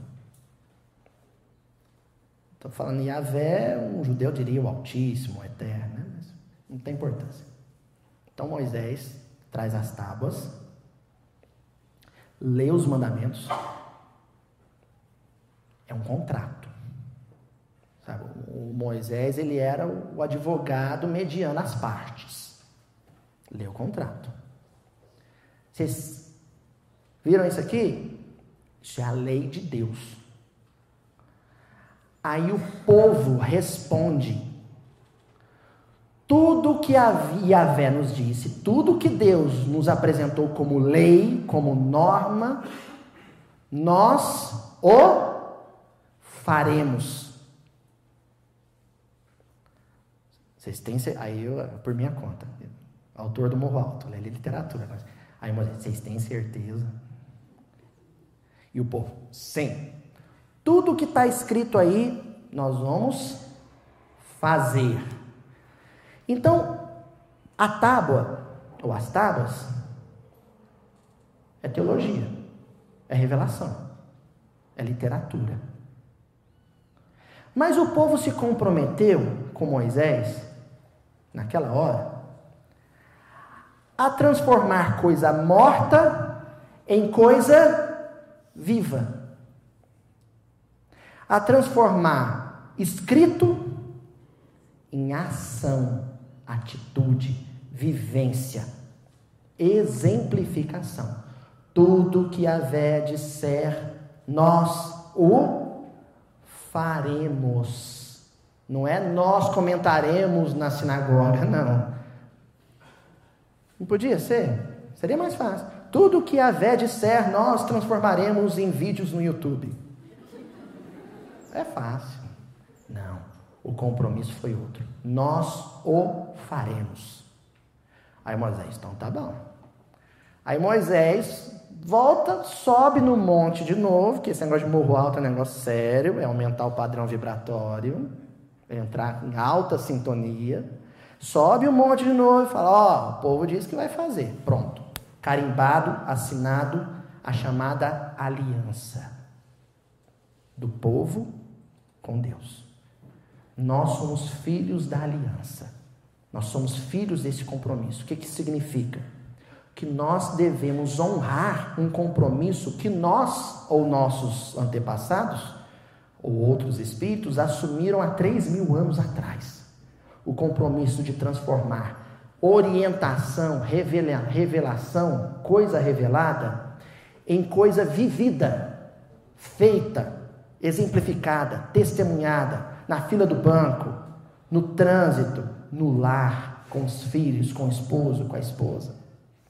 Estou falando em Yahvé, um judeu diria o Altíssimo, o Eterno, né? mas não tem importância. Então Moisés traz as tábuas, lê os mandamentos, é um contrato. Moisés ele era o advogado mediano as partes. Lê o contrato. Vocês viram isso aqui? Isso é a lei de Deus. Aí o povo responde. Tudo que Yahvé nos disse, tudo que Deus nos apresentou como lei, como norma, nós o faremos. Vocês têm. Aí eu, por minha conta, autor do Morro Alto, lê literatura. Aí vocês têm certeza? E o povo, sim. Tudo que está escrito aí, nós vamos fazer. Então, a tábua, ou as tábuas, é teologia, é revelação, é literatura. Mas o povo se comprometeu com Moisés naquela hora, a transformar coisa morta em coisa viva. A transformar escrito em ação, atitude, vivência, exemplificação. Tudo que Vé disser, nós o faremos. Não é nós comentaremos na sinagoga, não. Não podia ser? Seria mais fácil. Tudo que a Vé disser, nós transformaremos em vídeos no YouTube. É fácil. Não. O compromisso foi outro. Nós o faremos. Aí Moisés, então tá bom. Aí Moisés volta, sobe no monte de novo, que esse negócio de morro alto é um negócio sério, é aumentar o padrão vibratório entrar em alta sintonia, sobe um monte de novo e fala: Ó, oh, o povo diz que vai fazer. Pronto. Carimbado, assinado a chamada aliança do povo com Deus. Nós somos filhos da aliança. Nós somos filhos desse compromisso. O que, que significa? Que nós devemos honrar um compromisso que nós ou nossos antepassados ou outros espíritos assumiram há três mil anos atrás o compromisso de transformar orientação, revelação, coisa revelada, em coisa vivida, feita, exemplificada, testemunhada, na fila do banco, no trânsito, no lar, com os filhos, com o esposo, com a esposa,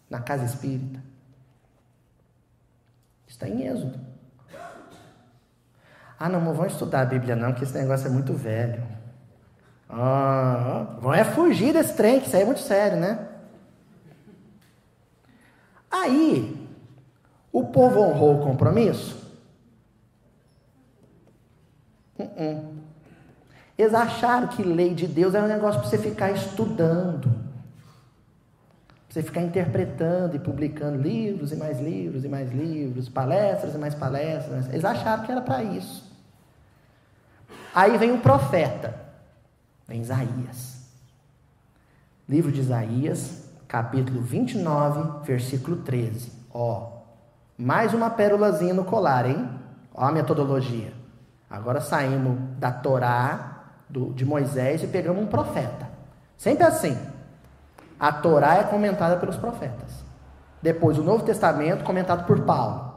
na casa espírita. Está em Êxodo. Ah, não, não vão estudar a Bíblia não, que esse negócio é muito velho. Ah, vão é fugir desse trem, que isso aí é muito sério, né? Aí, o povo honrou o compromisso? Uh -uh. Eles acharam que lei de Deus era um negócio para você ficar estudando, você ficar interpretando e publicando livros e mais livros e mais livros, palestras e mais palestras. Eles acharam que era para isso. Aí vem o profeta, vem Isaías. Livro de Isaías, capítulo 29, versículo 13. Ó, mais uma pérolazinha no colar, hein? Ó a metodologia. Agora saímos da Torá do, de Moisés e pegamos um profeta. Sempre assim. A Torá é comentada pelos profetas. Depois o Novo Testamento comentado por Paulo.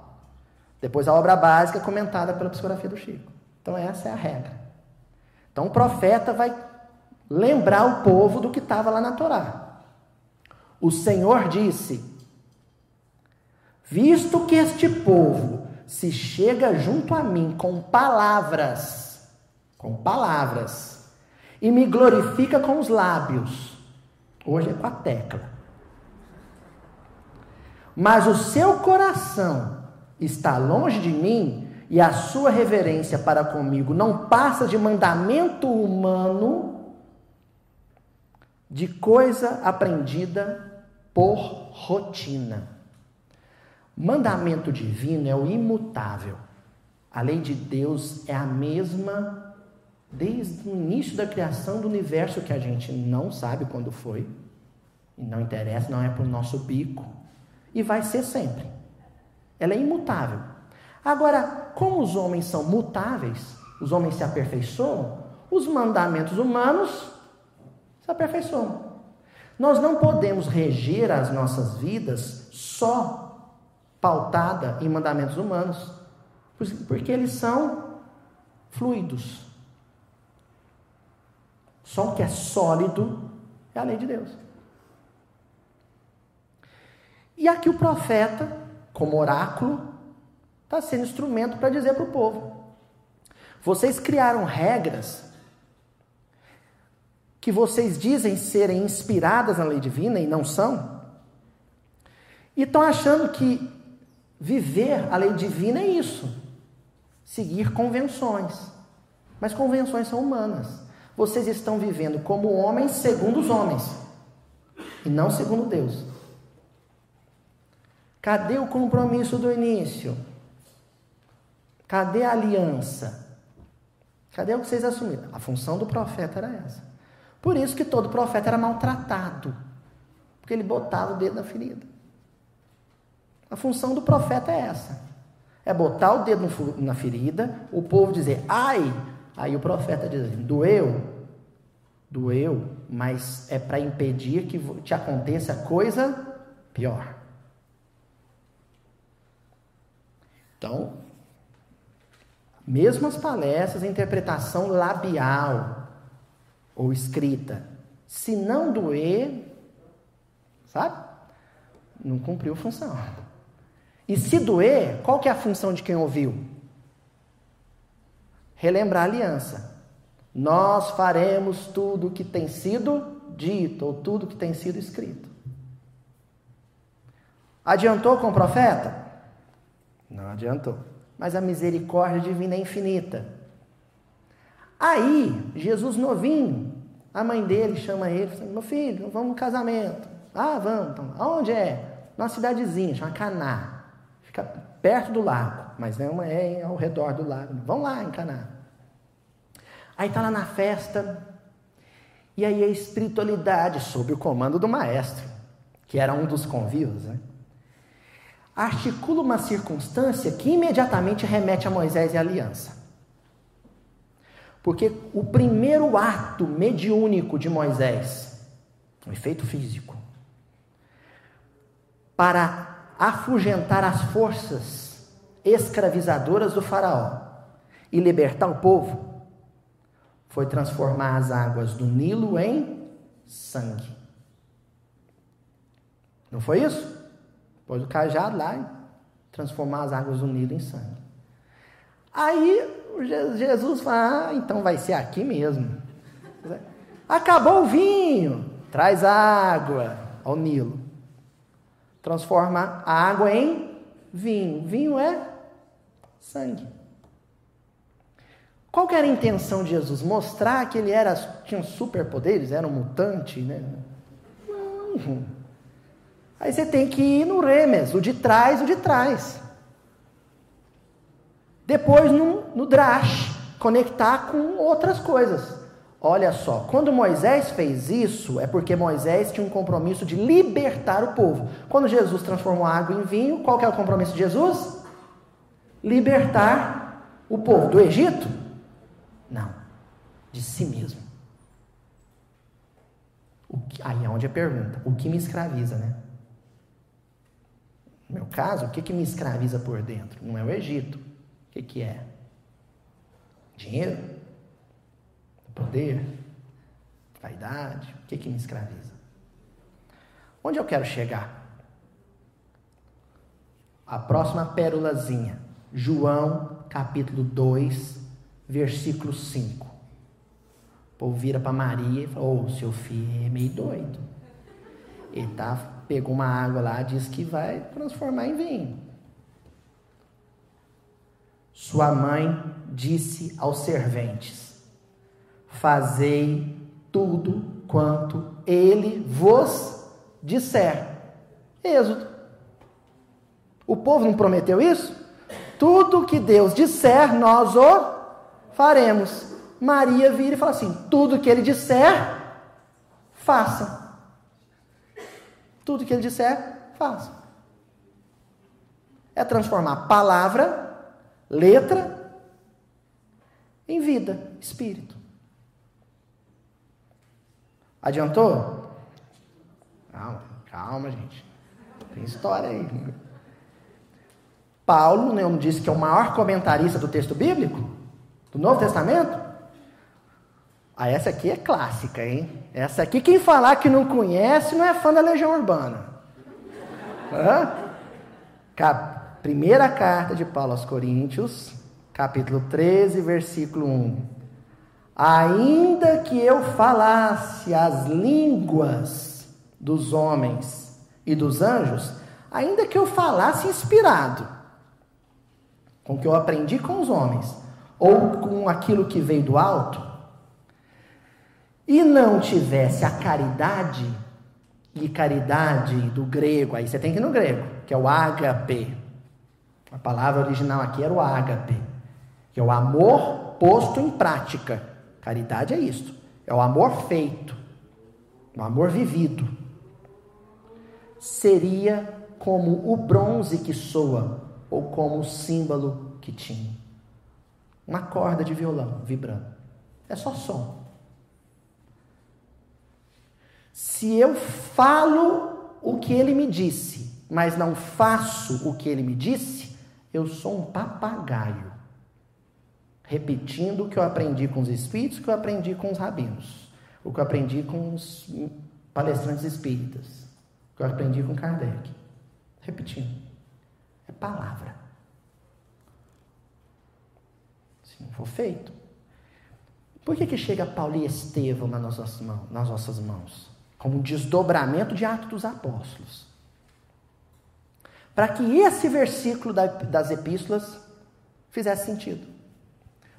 Depois a obra básica comentada pela psicografia do Chico. Então essa é a regra. Então o profeta vai lembrar o povo do que estava lá na Torá. O Senhor disse: Visto que este povo se chega junto a mim com palavras com palavras, e me glorifica com os lábios. Hoje é com a tecla. Mas o seu coração está longe de mim e a sua reverência para comigo não passa de mandamento humano, de coisa aprendida por rotina. Mandamento divino é o imutável. A lei de Deus é a mesma desde o início da criação do universo que a gente não sabe quando foi, e não interessa, não é para o nosso bico, e vai ser sempre. Ela é imutável. Agora, como os homens são mutáveis, os homens se aperfeiçoam, os mandamentos humanos se aperfeiçoam. Nós não podemos reger as nossas vidas só pautada em mandamentos humanos, porque eles são fluidos. Só o que é sólido é a lei de Deus. E aqui o profeta, como oráculo, está sendo instrumento para dizer para o povo: vocês criaram regras que vocês dizem serem inspiradas na lei divina e não são, e estão achando que viver a lei divina é isso, seguir convenções. Mas convenções são humanas vocês estão vivendo como homens segundo os homens e não segundo Deus. Cadê o compromisso do início? Cadê a aliança? Cadê o que vocês assumiram? A função do profeta era essa. Por isso que todo profeta era maltratado. Porque ele botava o dedo na ferida. A função do profeta é essa. É botar o dedo na ferida, o povo dizer, ai, Aí o profeta diz assim: doeu? Doeu, mas é para impedir que te aconteça coisa pior. Então, mesmo as palestras, a interpretação labial ou escrita, se não doer, sabe? Não cumpriu função. E se doer, qual que é a função de quem ouviu? Relembrar a aliança. Nós faremos tudo o que tem sido dito, ou tudo o que tem sido escrito. Adiantou com o profeta? Não adiantou. Mas a misericórdia divina é infinita. Aí, Jesus novinho, a mãe dele chama ele, fala, meu filho, vamos no casamento. Ah, vamos. Então, aonde é? Numa cidadezinha, chama Caná. Fica perto do lago, mas não é ao redor do lago. Vão lá em Caná. Aí está lá na festa, e aí a espiritualidade, sob o comando do maestro, que era um dos convívios, né? articula uma circunstância que imediatamente remete a Moisés e a aliança. Porque o primeiro ato mediúnico de Moisés, um efeito físico, para afugentar as forças escravizadoras do Faraó e libertar o povo, foi transformar as águas do Nilo em sangue. Não foi isso? Pôs o cajado lá e transformar as águas do Nilo em sangue. Aí Jesus fala: ah, então vai ser aqui mesmo. Acabou o vinho, traz água ao Nilo transforma a água em vinho. Vinho é sangue. Qual era a intenção de Jesus? Mostrar que ele era tinha superpoderes, era um mutante, né? Não. Aí você tem que ir no remes, o de trás, o de trás. Depois no, no drash, conectar com outras coisas. Olha só, quando Moisés fez isso, é porque Moisés tinha um compromisso de libertar o povo. Quando Jesus transformou água em vinho, qual que é o compromisso de Jesus? Libertar o povo do Egito? Não, de si mesmo. Que, aí é onde a pergunta: o que me escraviza, né? No meu caso, o que, que me escraviza por dentro? Não é o Egito. O que, que é? Dinheiro? Poder? Vaidade? O que, que me escraviza? Onde eu quero chegar? A próxima pérolazinha. João, capítulo 2, versículo 5. O povo vira para Maria e fala: Ô, oh, seu filho é meio doido. Ele tá, pegou uma água lá, diz que vai transformar em vinho. Sua mãe disse aos serventes: Fazei tudo quanto ele vos disser. Êxodo. O povo não prometeu isso? Tudo que Deus disser, nós o faremos. Maria vira e fala assim: tudo que ele disser, faça. Tudo que ele disser, faça. É transformar palavra, letra, em vida, espírito. Adiantou? Calma, calma, gente. Tem história aí. Paulo, né, não disse que é o maior comentarista do texto bíblico? Do Novo Testamento? Ah, essa aqui é clássica, hein? Essa aqui, quem falar que não conhece, não é fã da Legião Urbana. Hã? Primeira carta de Paulo aos Coríntios, capítulo 13, versículo 1. Ainda que eu falasse as línguas dos homens e dos anjos, ainda que eu falasse inspirado, com o que eu aprendi com os homens, ou com aquilo que veio do alto, e não tivesse a caridade, e caridade do grego, aí você tem que ir no grego, que é o ágape. A palavra original aqui era o ágape, que é o amor posto em prática. Caridade é isto, é o amor feito, o amor vivido. Seria como o bronze que soa, ou como o símbolo que tinha. Uma corda de violão vibrando. É só som. Se eu falo o que ele me disse, mas não faço o que ele me disse, eu sou um papagaio. Repetindo o que eu aprendi com os espíritos, o que eu aprendi com os rabinos, o que eu aprendi com os palestrantes espíritas, o que eu aprendi com Kardec. Repetindo. Palavra. Se não for feito. Por que, que chega Paulo e Estevão nas nossas mãos? Nas nossas mãos? como um desdobramento de Atos dos Apóstolos. Para que esse versículo das epístolas fizesse sentido.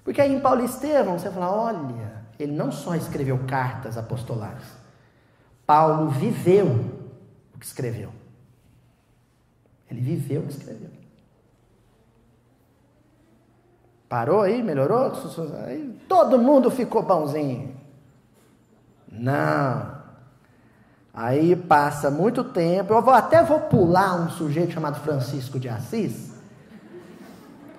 Porque aí em Paulo e Estevão você fala: olha, ele não só escreveu cartas apostolares, Paulo viveu o que escreveu. Ele viveu o que escreveu. Parou aí? Melhorou? Aí todo mundo ficou bonzinho. Não. Aí passa muito tempo. Eu vou, até vou pular um sujeito chamado Francisco de Assis.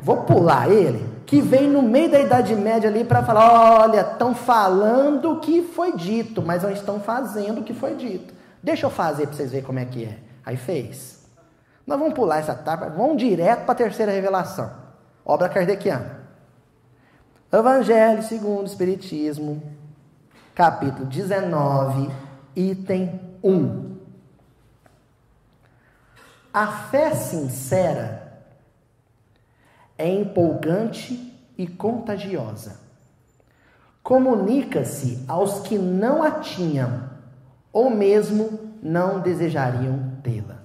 Vou pular ele, que vem no meio da Idade Média ali para falar: olha, estão falando o que foi dito, mas não estão fazendo o que foi dito. Deixa eu fazer para vocês verem como é que é. Aí fez. Nós vamos pular essa etapa, vamos direto para a terceira revelação. Obra kardeciana. Evangelho segundo o Espiritismo, capítulo 19, item 1. A fé sincera é empolgante e contagiosa. Comunica-se aos que não a tinham ou mesmo não desejariam tê-la.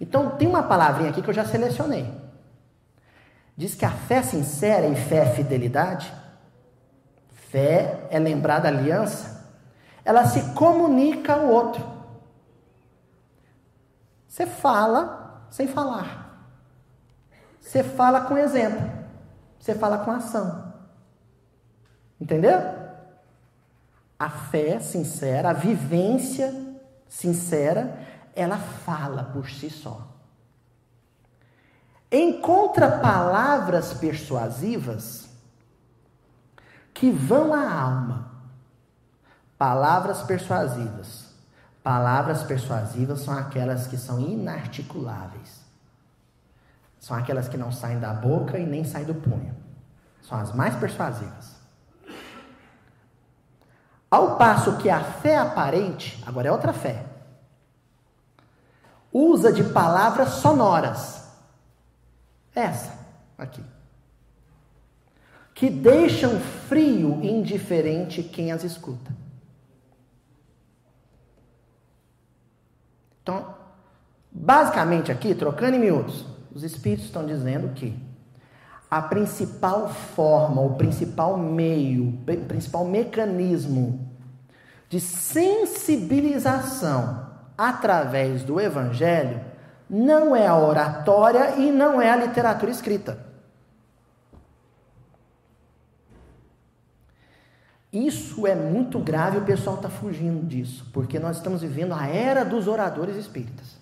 Então, tem uma palavrinha aqui que eu já selecionei. Diz que a fé sincera e fé fidelidade Fé é lembrar da aliança. Ela se comunica ao outro. Você fala sem falar. Você fala com exemplo. Você fala com ação. Entendeu? A fé sincera, a vivência sincera, ela fala por si só. Encontra palavras persuasivas que vão à alma. Palavras persuasivas. Palavras persuasivas são aquelas que são inarticuláveis. São aquelas que não saem da boca e nem saem do punho. São as mais persuasivas. Ao passo que a fé aparente, agora é outra fé, usa de palavras sonoras. Essa aqui. Que deixam frio e indiferente quem as escuta. Então, basicamente aqui, trocando em miúdos, os espíritos estão dizendo que a principal forma, o principal meio, o principal mecanismo de sensibilização através do evangelho não é a oratória e não é a literatura escrita. Isso é muito grave o pessoal está fugindo disso, porque nós estamos vivendo a era dos oradores espíritas.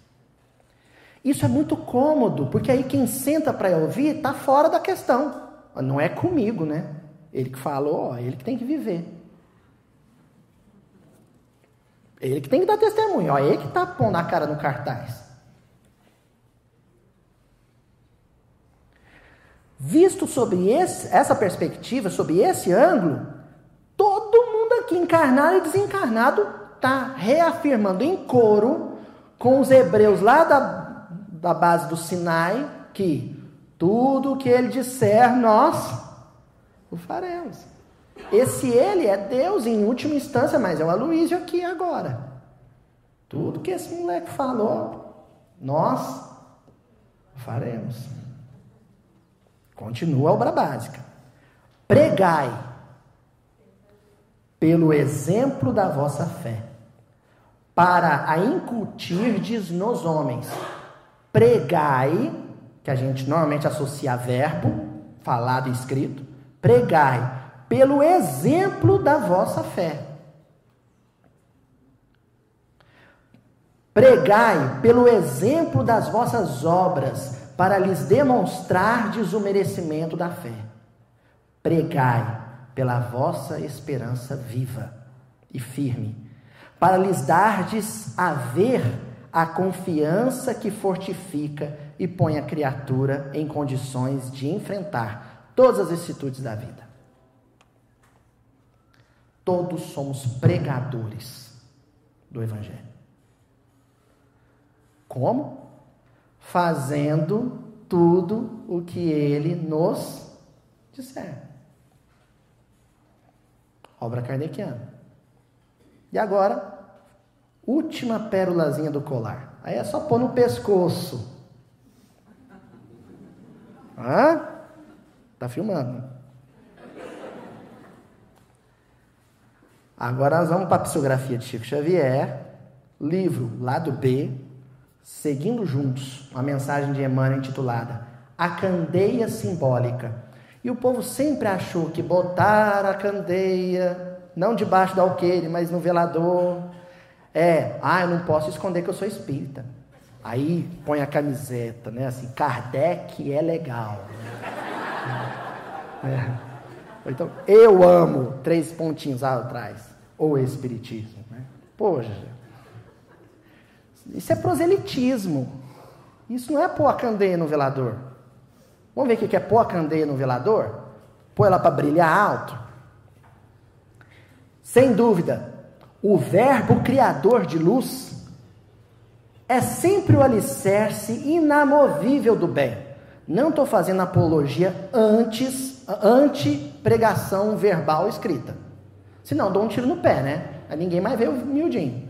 Isso é muito cômodo, porque aí quem senta para ouvir está fora da questão. Não é comigo, né? Ele que falou, ó, ele que tem que viver. Ele que tem que dar testemunho, ó, ele que está pondo a cara no cartaz. Visto sobre esse, essa perspectiva, sobre esse ângulo, todo mundo aqui, encarnado e desencarnado, está reafirmando em coro com os hebreus lá da da base do Sinai que tudo o que ele disser nós o faremos. Esse ele é Deus em última instância, mas é o Aloísio aqui agora. Tudo que esse moleque falou, nós faremos. Continua a obra básica. Pregai pelo exemplo da vossa fé, para a incutirdes nos homens pregai, que a gente normalmente associa a verbo, falado e escrito, pregai pelo exemplo da vossa fé. Pregai pelo exemplo das vossas obras, para lhes demonstrardes o merecimento da fé. Pregai pela vossa esperança viva e firme, para lhes dardes a ver a confiança que fortifica e põe a criatura em condições de enfrentar todas as vicissitudes da vida. Todos somos pregadores do Evangelho. Como? Fazendo tudo o que ele nos disser. Obra kardeciana. E agora, Última pérolazinha do colar. Aí é só pôr no pescoço. Hã? Tá filmando. Agora nós vamos para a psicografia de Chico Xavier, livro lado B, Seguindo Juntos, uma mensagem de Emmanuel intitulada A Candeia Simbólica. E o povo sempre achou que botar a candeia, não debaixo do alqueire, mas no velador, é, ah, eu não posso esconder que eu sou espírita. Aí põe a camiseta, né? Assim, Kardec é legal. é. Então, eu amo três pontinhos atrás. Ou espiritismo. Né? Poxa. Isso é proselitismo. Isso não é pôr a candeia no velador. Vamos ver o que é pôr a candeia no velador? Pôr ela para brilhar alto? Sem dúvida, o Verbo Criador de luz é sempre o alicerce inamovível do bem. Não estou fazendo apologia antes, anti-pregação verbal escrita. Senão dou um tiro no pé, né? Aí ninguém mais vê o miudinho.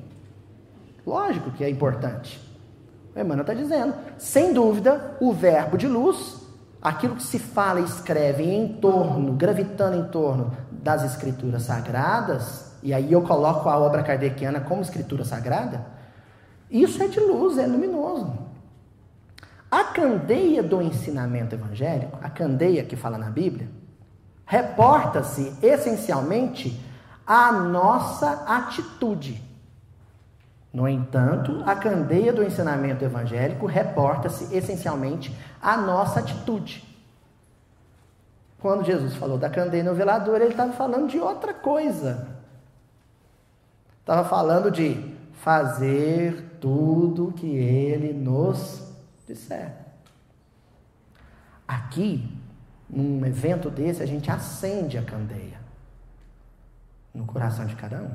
Lógico que é importante. O Emmanuel está dizendo, sem dúvida, o verbo de luz, aquilo que se fala e escreve em torno, gravitando em torno das escrituras sagradas, e aí eu coloco a obra kardeciana como escritura sagrada, isso é de luz, é luminoso. A candeia do ensinamento evangélico, a candeia que fala na Bíblia, reporta-se essencialmente à nossa atitude. No entanto, a candeia do ensinamento evangélico reporta-se essencialmente à nossa atitude. Quando Jesus falou da candeia no velador, ele estava falando de outra coisa. Estava falando de fazer tudo que ele nos disser. Aqui, num evento desse, a gente acende a candeia no coração de cada um.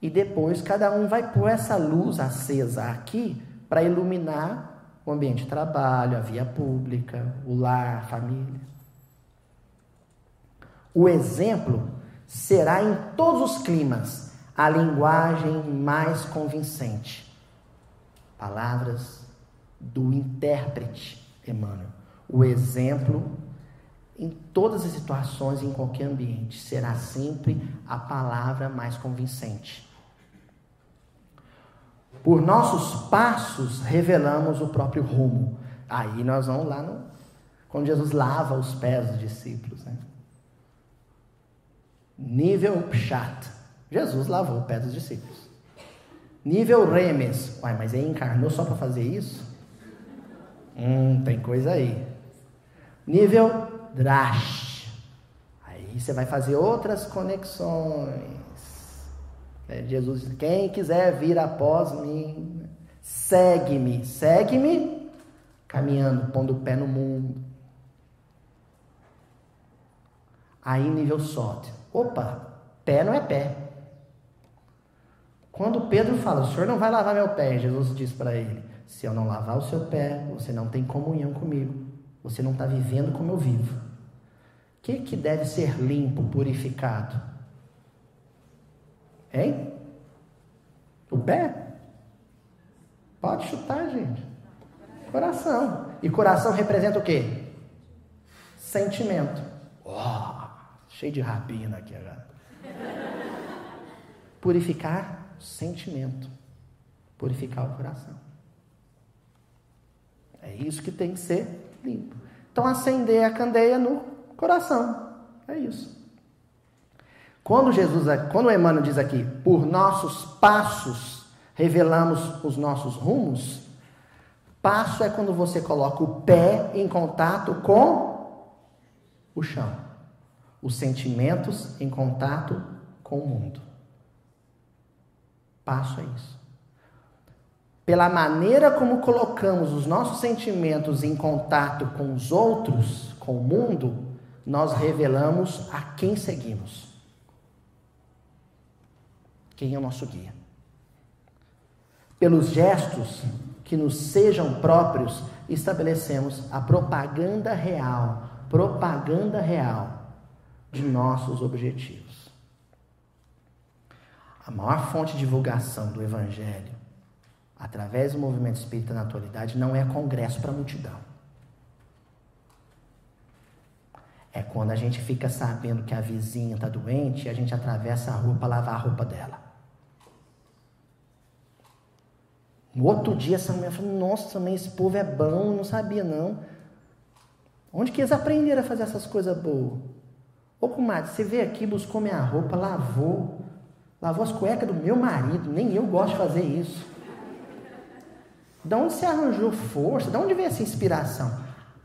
E depois cada um vai pôr essa luz acesa aqui para iluminar o ambiente de trabalho, a via pública, o lar, a família. O exemplo será em todos os climas a linguagem mais convincente. Palavras do intérprete Emmanuel. O exemplo em todas as situações, em qualquer ambiente, será sempre a palavra mais convincente. Por nossos passos revelamos o próprio rumo. Aí nós vamos lá no, quando Jesus lava os pés dos discípulos. Né? Nível Pshat. Jesus lavou o pé dos discípulos. Nível Remes. Uai, mas ele encarnou só para fazer isso? Hum, tem coisa aí. Nível Drash. Aí você vai fazer outras conexões. É, Jesus diz: quem quiser vir após mim, segue-me. Segue-me caminhando, pondo o pé no mundo. Aí nível Sod. Opa, pé não é pé. Quando Pedro fala, o senhor não vai lavar meu pé, Jesus diz para ele: se eu não lavar o seu pé, você não tem comunhão comigo. Você não está vivendo como eu vivo. O que, que deve ser limpo, purificado? Hein? O pé? Pode chutar, gente. Coração. E coração representa o quê? Sentimento. Oh, cheio de rabino aqui agora. Purificar sentimento. Purificar o coração. É isso que tem que ser limpo. Então, acender a candeia no coração. É isso. Quando Jesus, quando Emmanuel diz aqui, por nossos passos revelamos os nossos rumos, passo é quando você coloca o pé em contato com o chão, os sentimentos em contato com o mundo. Passo é isso. Pela maneira como colocamos os nossos sentimentos em contato com os outros, com o mundo, nós revelamos a quem seguimos. Quem é o nosso guia? Pelos gestos que nos sejam próprios, estabelecemos a propaganda real, propaganda real de nossos objetivos. A maior fonte de divulgação do Evangelho, através do movimento espírita na atualidade, não é congresso para multidão. É quando a gente fica sabendo que a vizinha está doente e a gente atravessa a rua para lavar a roupa dela. No outro dia, essa mulher falou: Nossa, também esse povo é bom, não sabia não. Onde que eles aprenderam a fazer essas coisas boas? Ô comadre, você veio aqui, buscou minha roupa, lavou, lavou as cuecas do meu marido, nem eu gosto de fazer isso. De onde você arranjou força? De onde veio essa inspiração?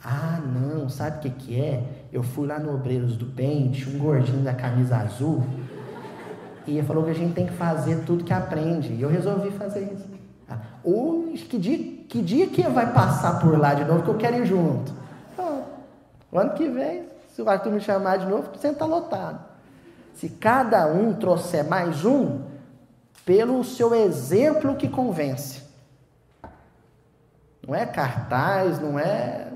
Ah, não, sabe o que, que é? Eu fui lá no Obreiros do Pente, um gordinho da camisa azul, e ele falou que a gente tem que fazer tudo que aprende. E eu resolvi fazer isso. Ou que dia, que dia que vai passar por lá de novo que eu quero ir junto? Então, o ano que vem, se o Arthur me chamar de novo, você está lotado. Se cada um trouxer mais um, pelo seu exemplo que convence. Não é cartaz, não é.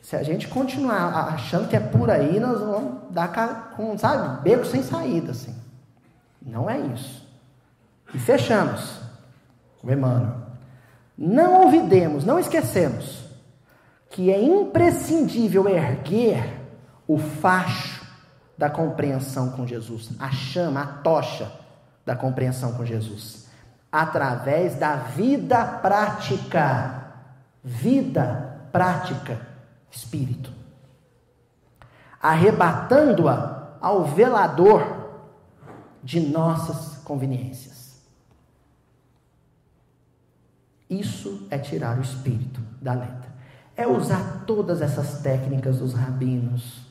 Se a gente continuar achando que é por aí, nós vamos dar com, sabe, beco sem saída, assim. Não é isso. E fechamos o Emmanuel. Não olvidemos, não esquecemos que é imprescindível erguer o facho da compreensão com Jesus, a chama, a tocha da compreensão com Jesus, através da vida prática. Vida prática, espírito. Arrebatando-a ao velador de nossas conveniências. Isso é tirar o espírito da letra. É usar todas essas técnicas dos rabinos.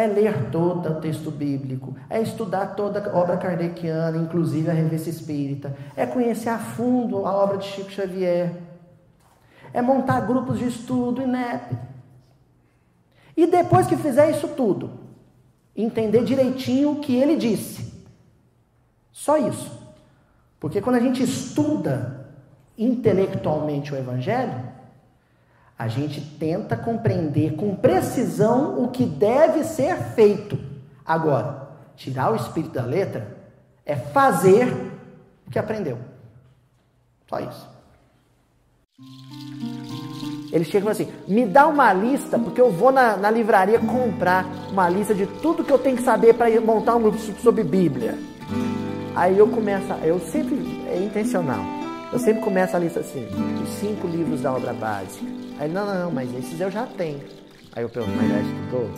É ler todo o texto bíblico. É estudar toda a obra kardeciana, inclusive a revista espírita. É conhecer a fundo a obra de Chico Xavier. É montar grupos de estudo, INEP. E depois que fizer isso tudo, entender direitinho o que ele disse só isso. Porque quando a gente estuda intelectualmente o Evangelho, a gente tenta compreender com precisão o que deve ser feito. Agora, tirar o espírito da letra é fazer o que aprendeu. Só isso. Ele chega assim: me dá uma lista, porque eu vou na, na livraria comprar uma lista de tudo que eu tenho que saber para montar um grupo sobre Bíblia. Aí eu começo, eu sempre, é intencional, eu sempre começo a lista assim, os cinco livros da obra básica. Aí ele, não, não, não, mas esses eu já tenho. Aí eu pergunto, mas já estudou?